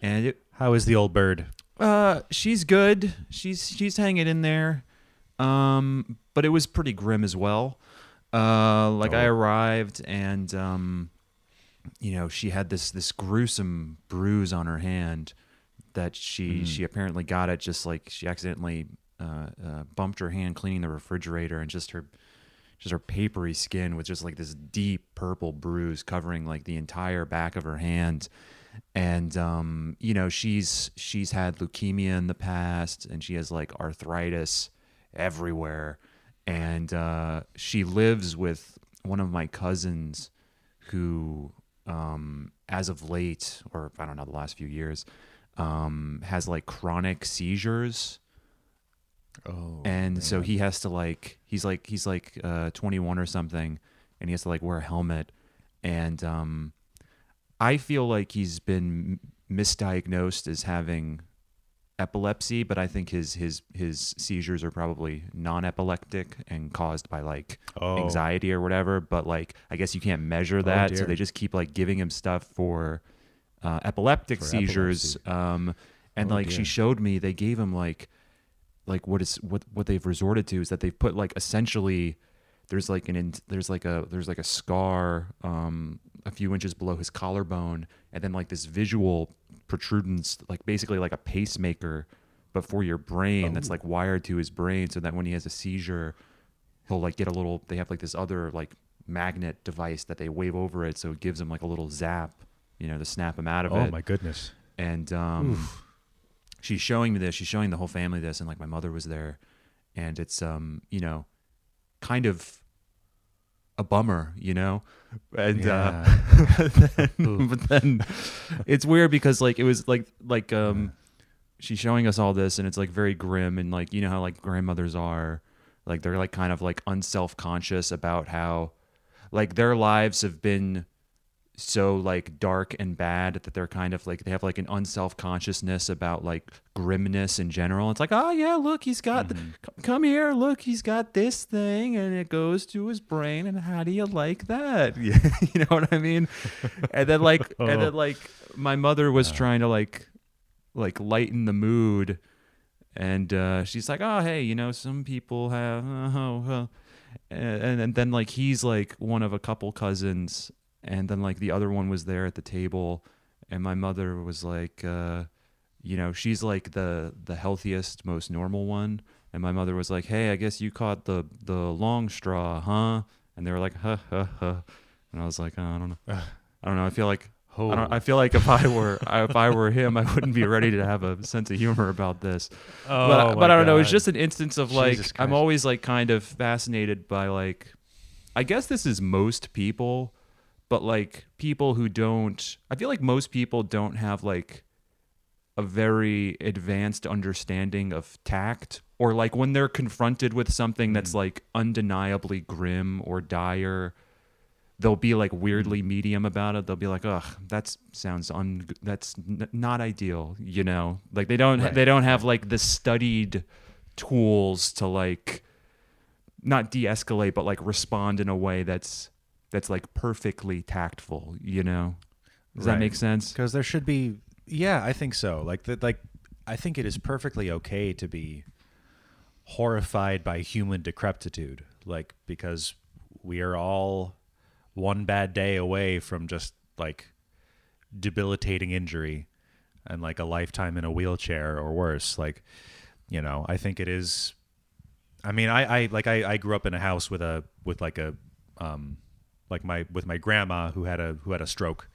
and it, How is the old bird? Uh, she's good. She's she's hanging in there. Um, but it was pretty grim as well. Uh, like I Oh. arrived and um, you know, she had this this gruesome bruise on her hand that she she apparently got it just like she accidentally uh, uh, bumped her hand cleaning the refrigerator and just her just her papery skin with just like this deep purple bruise covering like the entire back of her hand. And um you know she's she's had leukemia in the past and she has like arthritis everywhere. And uh, she lives with one of my cousins who um, as of late or i don't know the last few years um, has like chronic seizures. Oh, and so he has to like he's like he's like uh 21 or something and he has to like wear a helmet. And um i feel like he's been misdiagnosed as having epilepsy but i think his his his seizures are probably non-epileptic and caused by like Oh. anxiety or whatever. But like i guess you can't measure that so they just keep like giving him stuff for uh, epileptic For seizures um and Oh, like she showed me they gave him like like what is what what they've resorted to is that they've put like essentially there's like an in, there's like a there's like a scar um a few inches below his collarbone and then like this visual protrudence like basically like a pacemaker but for your brain that's like wired to his brain so that when he has a seizure he'll like get a little they have like this other like magnet device that they wave over it so it gives him like a little zap you know to snap him out of Oh it. Oh my goodness. and um, she's showing me this. She's showing the whole family this, and like my mother was there, and it's um, you know, kind of a bummer, you know, and uh, (laughs) but then it's weird because like it was like like um, she's showing us all this, and it's like very grim, and like you know how like grandmothers are, like they're like kind of like unself conscious about how like their lives have been so like dark and bad that they're kind of like they have like an unself consciousness about like grimness in general. It's like, oh yeah, look, he's got th- c- come here, look, he's got this thing and it goes to his brain and how do you like that? Yeah, (laughs) you know what I mean? And then like (laughs) and then like my mother was trying to like like lighten the mood and uh she's like, "Oh, hey, you know, some people have (laughs) oh, well." and, and then like he's like one of a couple cousins and then like the other one was there at the table and my mother was like uh you know she's like the the healthiest most normal one. And my mother was like hey i guess you caught the the long straw huh? And they were like huh huh huh. And i was like oh, i don't know. I don't know. I feel like I, don't, I feel like if I (laughs) were if I were him, I wouldn't be ready to have a sense of humor about this. Oh, but, but I don't know. It's just an instance of like I'm always like kind of fascinated by like I guess this is most people, but like people who don't I feel like most people don't have like a very advanced understanding of tact or like when they're confronted with something that's Hmm. like undeniably grim or dire they'll be like weirdly Hmm. medium about it they'll be like ugh that sounds un that's n- not ideal you know like they don't Right, they don't have like the studied tools to like not de-escalate but like respond in a way that's that's like perfectly tactful you know? Does that make sense? Because there should be yeah i think so. Like that like i think it is perfectly okay to be horrified by human decrepitude like because we are all one bad day away from just like debilitating injury and like a lifetime in a wheelchair or worse. Like you know i think it is i mean i i like i, I grew up in a house with a with like a um like my with my grandma who had a who had a stroke.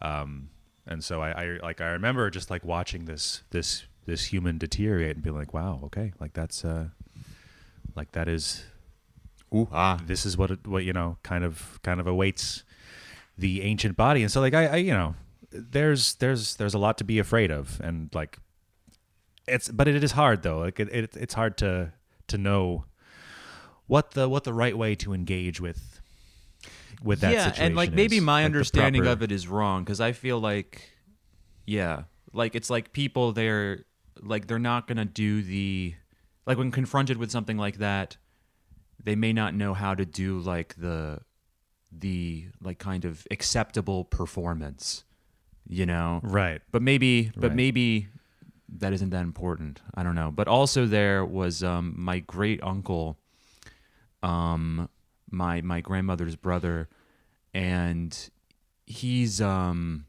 Um and so I, I like i remember just like watching this this this human deteriorate and being like wow okay like that's uh like that is Ooh, ah. this is what it, what you know kind of kind of awaits the ancient body. And so like I, I you know there's there's there's a lot to be afraid of and like it's but it is hard though. Like it, it it's hard to to know what the what the right way to engage with with that yeah, situation and like maybe is. my Like, understanding proper- of it is wrong because I feel like, yeah, like it's like people they're like they're not gonna do the like when confronted with something like that, they may not know how to do like the the like kind of acceptable performance, you know, right but maybe but Right. maybe that isn't that important i don't know but also there was um my great uncle um my my grandmother's brother and he's um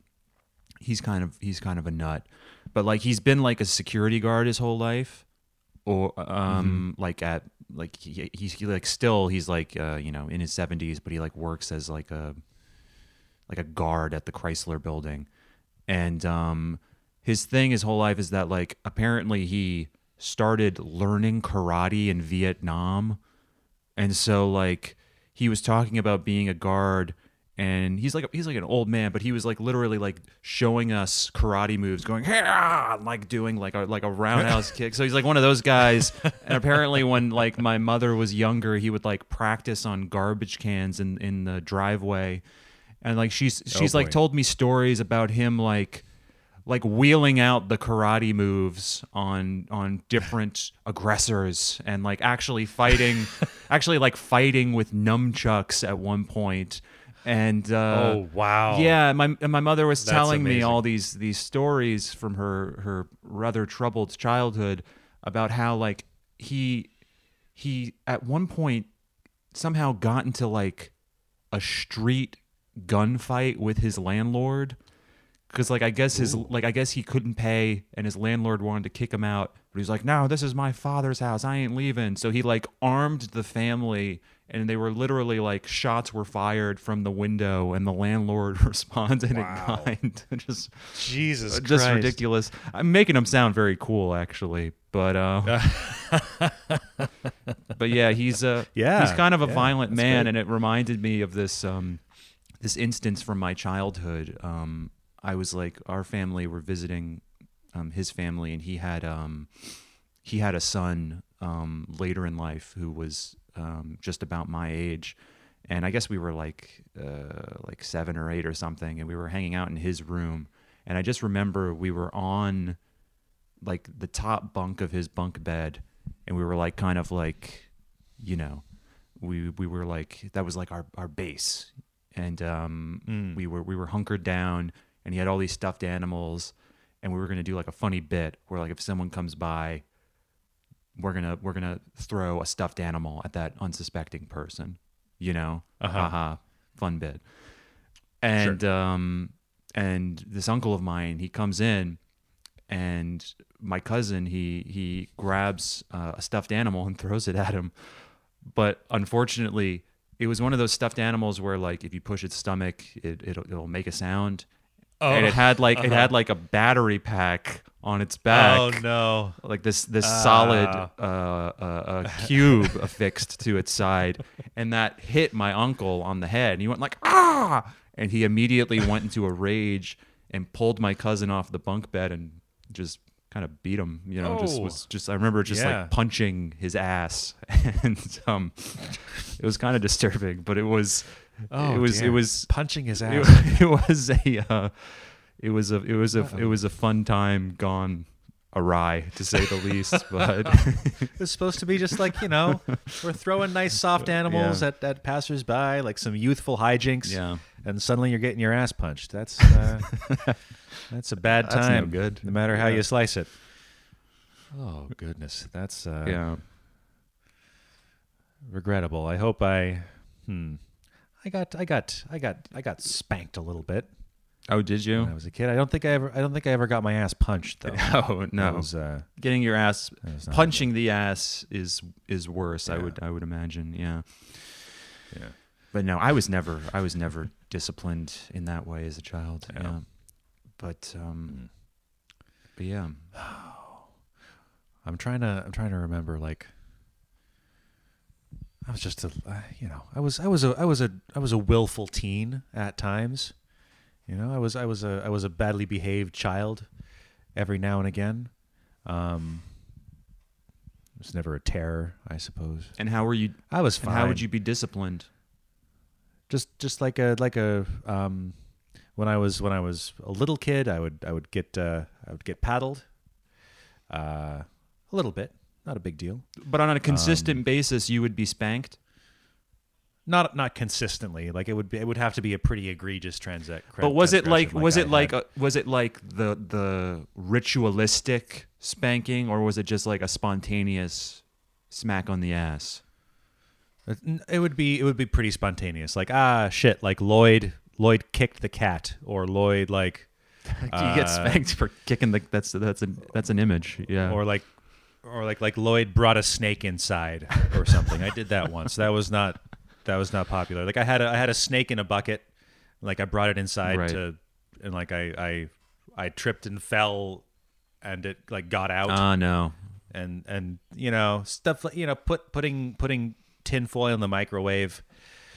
he's kind of he's kind of a nut. But like he's been like a security guard his whole life or um like at like he, he's he, like still he's like uh you know in his 70s but he like works as like a like a guard at the Chrysler building. And um his thing his whole life is that like apparently he started learning karate in Vietnam. And so like he was talking about being a guard and he's like he's like an old man but he was like literally like showing us karate moves going and, like doing like a like a roundhouse kick. So he's like one of those guys. And apparently when like my mother was younger he would like practice on garbage cans in in the driveway. And like she's she's oh, like boy. told me stories about him like like wheeling out the karate moves on on different aggressors and like actually fighting (laughs) actually like fighting with nunchucks at one point. And uh oh wow. yeah my and my mother was That's telling me all these these stories from her her rather troubled childhood about how like he he at one point somehow got into like a street gunfight with his landlord because like i guess his like i guess he couldn't pay and his landlord wanted to kick him out but he's like no this is my father's house i ain't leaving so he like armed the family and they were literally like shots were fired from the window and the landlord (laughs) responded Wow. in kind (laughs) just Jesus just Christ. ridiculous i'm making him sound very cool actually but uh (laughs) but yeah he's uh Yeah, he's kind of a yeah, violent man great. and it reminded me of this um this instance from my childhood um i was like our family were visiting um his family and he had um he had a son um later in life who was um just about my age. And i guess we were like uh like 7 or 8 or something and we were hanging out in his room. And i just remember we were on like the top bunk of his bunk bed and we were like kind of like you know we we were like that was like our our base. And um Mm. we were we were hunkered down and he had all these stuffed animals and we were going to do like a funny bit where like if someone comes by we're going to we're going to throw a stuffed animal at that unsuspecting person you know? Uh-huh. haha. Fun bit. And um and this uncle of mine he comes in and my cousin he he grabs uh, a stuffed animal and (laughs) throws it at him. But unfortunately it was one of those stuffed animals where like if you push its stomach it it'll, it'll make a sound and it had like it had like a battery pack on its back Oh no. like this this solid Ah. uh, uh, uh, cube (laughs) affixed to its side, and that hit my uncle on the head, and he went like ah, and he immediately went into a rage and pulled my cousin off the bunk bed and just kind of beat him. You know, just Oh. was just I remember just Yeah. like punching his ass, (laughs) and um, it was kind of disturbing, but it was Oh, it was dear. it was punching his ass. (laughs) it was a uh, it was a it was a it was a fun time gone awry to say the least (laughs) but It was supposed to be just like you know, we're throwing nice soft animals Yeah. at, at passersby, like some youthful hijinks. Yeah. and suddenly you're getting your ass punched. That's uh, (laughs) that's a bad That's no time. good. no matter how Yeah. you slice it. Oh goodness, that's uh, yeah regrettable. I hope I, hmm, I got, I got, I got, I got spanked a little bit oh did you? when I was a kid. I don't think I ever, I don't think I ever got my ass punched though. (laughs) oh no was, uh, getting your ass that was not punching the ass is is worse i would i would imagine yeah Yeah. but no i was never i was never disciplined in that way as a child Yeah. yeah, but Mm. um but yeah (sighs) I'm trying to I'm trying to remember like I was just a uh, you know I was I was a I was a I was a willful teen at times. You know, I was I was a I was a badly behaved child every now and again. Um it was never a terror, I suppose. and how were you I was and fine. how would you be disciplined just just like a like a um when I was when I was a little kid, I would I would get uh I would get paddled uh a little bit, not a big deal. but on a Um, consistent basis you would be spanked not not consistently. Like it would be, it would have to be a pretty egregious transact. But was it like transgression, was I it like a, was it like the the ritualistic spanking or was it just like a spontaneous smack on the ass? It- would be it would be pretty spontaneous. Like ah shit, like Lloyd Lloyd kicked the cat, or Lloyd like (laughs) you Uh, get spanked for kicking the that's that's a that's an image. Yeah. or like or like like Lloyd brought a snake inside or something. I did that (laughs) once. That was not that was not popular. Like I had a I had a snake in a bucket. Like I brought it inside Right. to and like I I I tripped and fell and it like got out Ah no. and and you know stuff like you know put putting putting tinfoil in the microwave,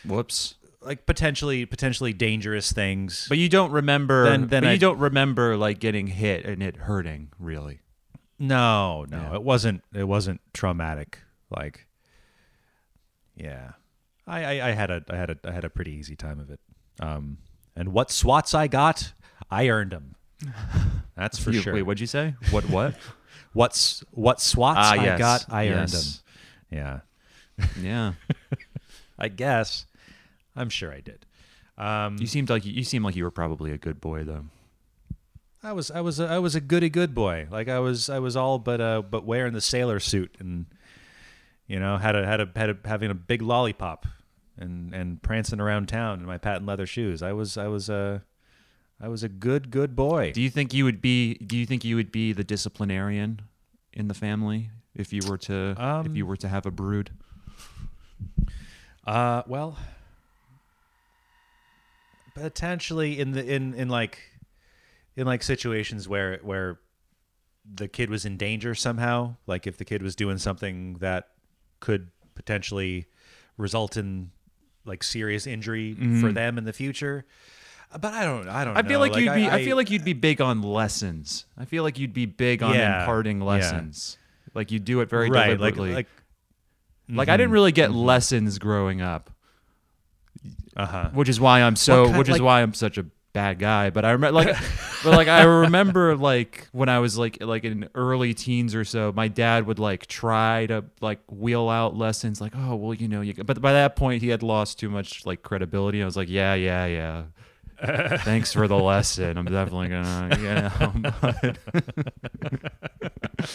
Whoops. like potentially potentially dangerous things. But you don't remember. Then- then but I- you don't remember like getting hit and it hurting really. No, no, Yeah. it wasn't. It wasn't traumatic. Like, yeah, I, I, I had a I had a I had a pretty easy time of it. Um, and what swats I got, I earned them. (laughs) That's for You- sure. Wait, what'd you say? What? What? (laughs) What's what swats Ah, I yes. got, I earned them. Yeah, (laughs) yeah. I guess. I'm sure I did. Um, You seemed like you seemed like you were probably a good boy though. I was I was a, I was a goody good boy. Like I was I was all but uh but wearing the sailor suit and you know had a had a had a having a big lollipop and and prancing around town in my patent leather shoes. I was I was a I was a good good boy. Do you think you would be? Do you think you would be the disciplinarian in the family if you were to if Um, you were to have a brood? Uh, well, potentially in the in in like in like situations where where the kid was in danger somehow, like if the kid was doing something that could potentially result in like serious injury for them in the future. Uh, But I don't I don't I feel know. like, you'd be. I, I feel like you'd be big on lessons. I feel like you'd be big on Yeah, imparting yeah. lessons. Like you do it very right like deliberately. like Like, I didn't really get lessons growing up, uh-huh. which is why I'm so. which is like- why I'm such a bad guy. But I remember, like, but like I (laughs) remember, like when I was like like in early teens or so, my dad would like try to like wheel out lessons, like, oh well, you know, you. But by that point, he had lost too much like credibility. I was like, yeah, yeah, yeah. Thanks for the (laughs) lesson. I'm definitely gonna, you know. (laughs)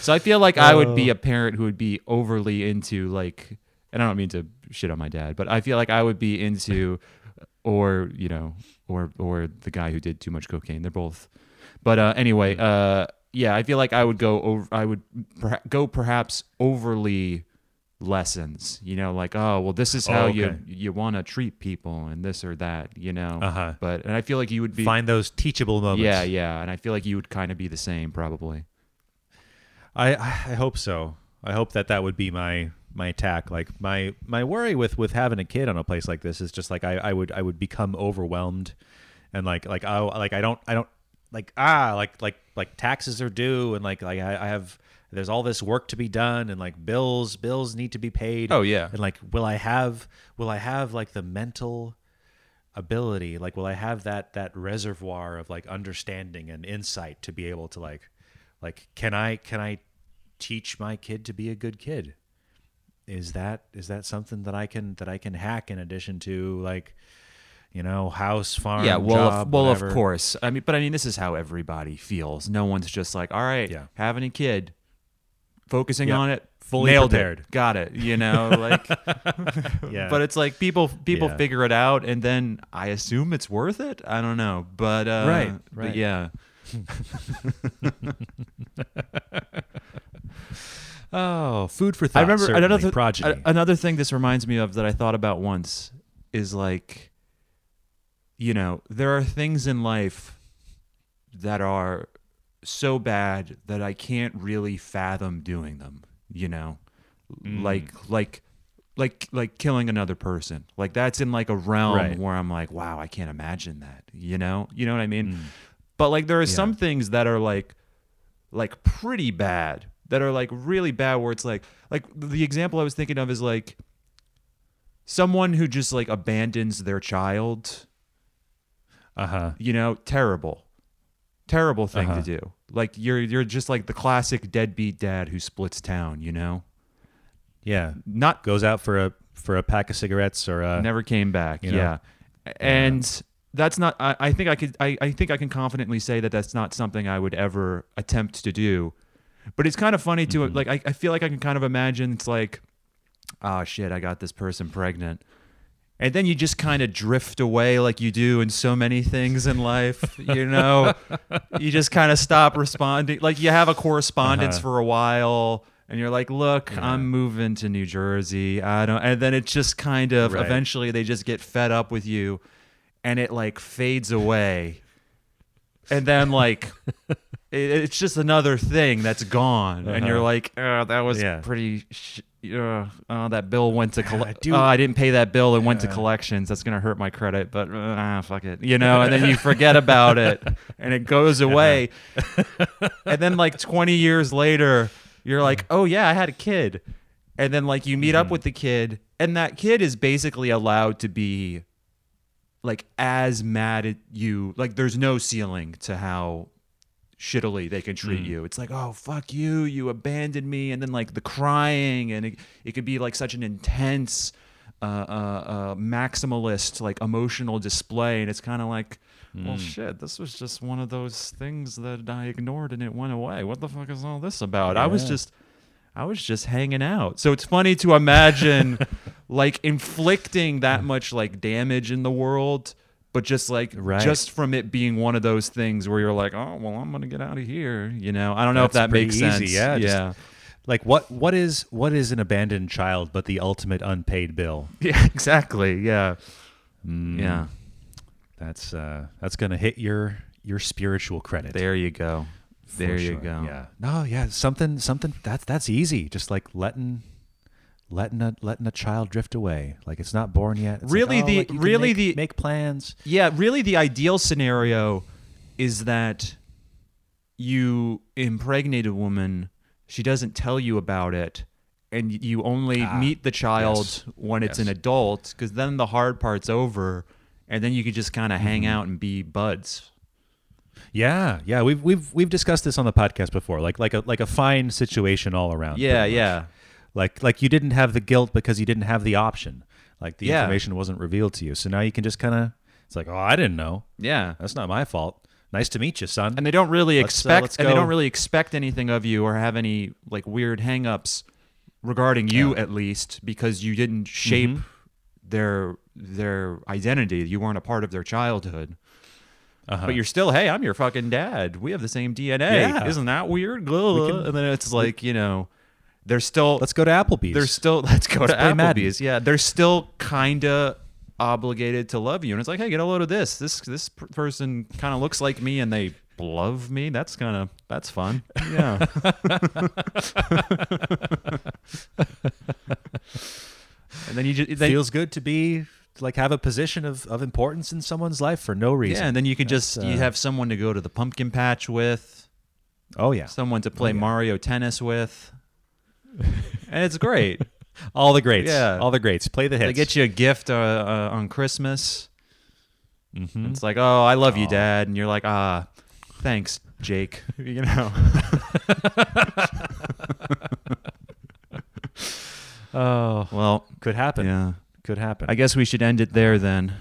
so I feel like I would be oh. a parent who would be overly into like, and I don't mean to shit on my dad, but I feel like I would be into, or you know, or or the guy who did too much cocaine. They're both, but uh, anyway, uh, yeah, I feel like I would go over. I would perha- go perhaps overly lessons you know like oh well this is how Oh, you you want to treat people and this or that you know Uh-huh. but and i feel like you would be Find those teachable moments. yeah yeah and i feel like you would kind of be the same probably I I hope so. I hope that that would be my my attack. Like my my worry with with having a kid on a place like this is just like I I would I would become overwhelmed, and like like I like I don't I don't like ah like like like taxes are due and like like I, I have there's all this work to be done and like bills bills need to be paid. Oh, yeah. and like will I have will I have like the mental ability like will i have that that reservoir of like understanding and insight to be able to like like can i can i teach my kid to be a good kid is that is that something that i can that i can hack in addition to like you know house farm yeah well job, of, well whatever? of course i mean but i mean this is how everybody feels no one's just like all right Yeah. having a kid focusing Yeah. on it Fully nailed prepared. it got it you know (laughs) like yeah but it's like people people Yeah. figure it out and then i assume it's worth it i don't know but uh Right, but right. yeah (laughs) (laughs) oh food for thought I remember certainly. another progeny a- another thing this reminds me of that I thought about once is like you know, there are things in life that are so bad that I can't really fathom doing them, you know. Mm. Like like like like killing another person. Like that's in like a realm Right. where I'm like, wow, I can't imagine that, you know? You know what I mean? Mm. But like there are Yeah. some things that are like like pretty bad that are like really bad where it's like like the example I was thinking of is like someone who just like abandons their child, uh-huh you know, terrible. Terrible thing Uh-huh. to do. Like you're you're just like the classic deadbeat dad who splits town, you know? yeah Not goes out for a for a pack of cigarettes or a never came back. you know? Yeah. And that's not I, I think I could I, I think I can confidently say that that's not something I would ever attempt to do. But it's kind of funny too. Mm-hmm. like I, I feel like I can kind of imagine it's like, oh shit, I got this person pregnant. And then you just kind of drift away like you do in so many things in life, you know. (laughs) you just kind of stop responding. Like you have a correspondence Uh-huh. for a while and you're like, "Look, I'm moving to New Jersey. I don't." And then it just kind of Right. eventually they just get fed up with you and it like fades away. And then like (laughs) it, it's just another thing that's gone, and you're Uh-huh. like, oh, that was Yeah. pretty. Sh- uh, oh, that bill went to collect. Oh, I didn't pay that bill and went to collections. That's gonna hurt my credit, but uh, ah, fuck it, you know. And then you (laughs) forget about it, and it goes away. (laughs) and then like 20 years later, you're like, oh yeah, I had a kid, and then like you meet up with the kid, and that kid is basically allowed to be like as mad at you. Like there's no ceiling to how shittily they can treat you. It's like, oh fuck you, you abandoned me, and then like the crying, and it, it could be like such an intense, uh, uh, uh, maximalist like emotional display, and it's kind of like. Well, shit, this was just one of those things that I ignored and it went away. What the fuck is all this about? I was just I was just hanging out. So it's funny to imagine (laughs) like inflicting that much like damage in the world, but just like Right. just from it being one of those things where you're like, oh well, I'm gonna get out of here. You know, I don't know if that makes pretty sense. easy, yeah, just- yeah, Like what what is what is an abandoned child but the ultimate unpaid bill? (laughs) yeah, exactly. Yeah, Mm, yeah. That's uh that's gonna hit your your spiritual credit. There you go. for There you go. Yeah. No, yeah, something something that's that's easy. Just like letting letting a letting a child drift away. Like it's not born yet. It's like, Really oh, the- like, really make, the- make plans. Yeah, really, the ideal scenario is that you impregnate a woman, she doesn't tell you about it, and you only Ah, meet the child yes, when it's an adult, because then the hard part's over, and then you could just kind of hang Mm-hmm. out and be buds. Yeah, yeah. We've we've we've discussed this on the podcast before. Like like a like a fine situation all around. Yeah, yeah. Like like you didn't have the guilt because you didn't have the option. Like the Yeah. information wasn't revealed to you. So now you can just kind of it's like, "Oh, I didn't know. Yeah. That's not my fault. Nice to meet you, son." And they don't really Let's, uh, expect let's and they don't really expect anything of you or have any like weird hangups regarding you Yeah. at least because you didn't shape Mhm. their their identity. You weren't a part of their childhood. Uh-huh. But you're still, hey, I'm your fucking dad. We have the same DNA. Yeah. Isn't that weird? Can- and then it's like, you know, they're still Let's go to Applebee's. they're still (laughs) let's go Let's to play Madden. Applebee's. Yeah, they're still kind of obligated to love you, and it's like, hey, get a load of this. This this person kind of looks like me, and they love me. That's kind of that's fun. Yeah. (laughs) and then you just then, feels good to be like have a position of, of importance in someone's life for no reason. yeah, and then you can just That's, you uh, have someone to go to the pumpkin patch with, oh yeah, someone to play yeah. Mario tennis with, and it's great. all the greats. Yeah. all the greats. Play the hits. They get you a gift uh, uh, on Christmas. Mhm. It's like, oh, I love you, Aw. Dad, and you're like, ah, thanks, Jake. (laughs) you know. (laughs) Oh, well, could happen. yeah. Could happen. I guess we should end it there then.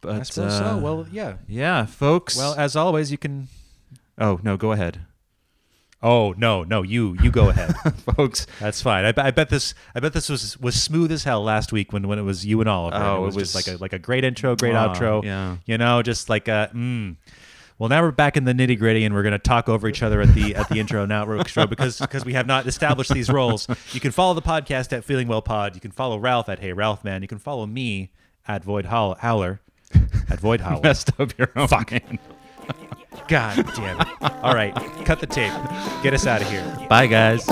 But I suppose uh, so. Well, yeah. yeah, folks. Well, as always, you can. oh no, go ahead, Oh no, no, you you go ahead. (laughs) folks. That's fine. I, bet- I bet this. I bet this was was smooth as hell last week when, when it was you and Oliver. and Oh, it it was, just like a like a great intro, great outro. yeah. you know, just like a. Mm. Well, now we're back in the nitty gritty, and we're going to talk over each other at the at the intro and outro because because we have not established these roles. You can follow the podcast at Feeling Well Pod. You can follow Ralph at Hey Ralph Man. You can follow me at Void Howl- Howler at Void Howler. (laughs) Messed up your own Fuck. (laughs) man. God damn it! All right, cut the tape. Get us out of here. Bye, guys.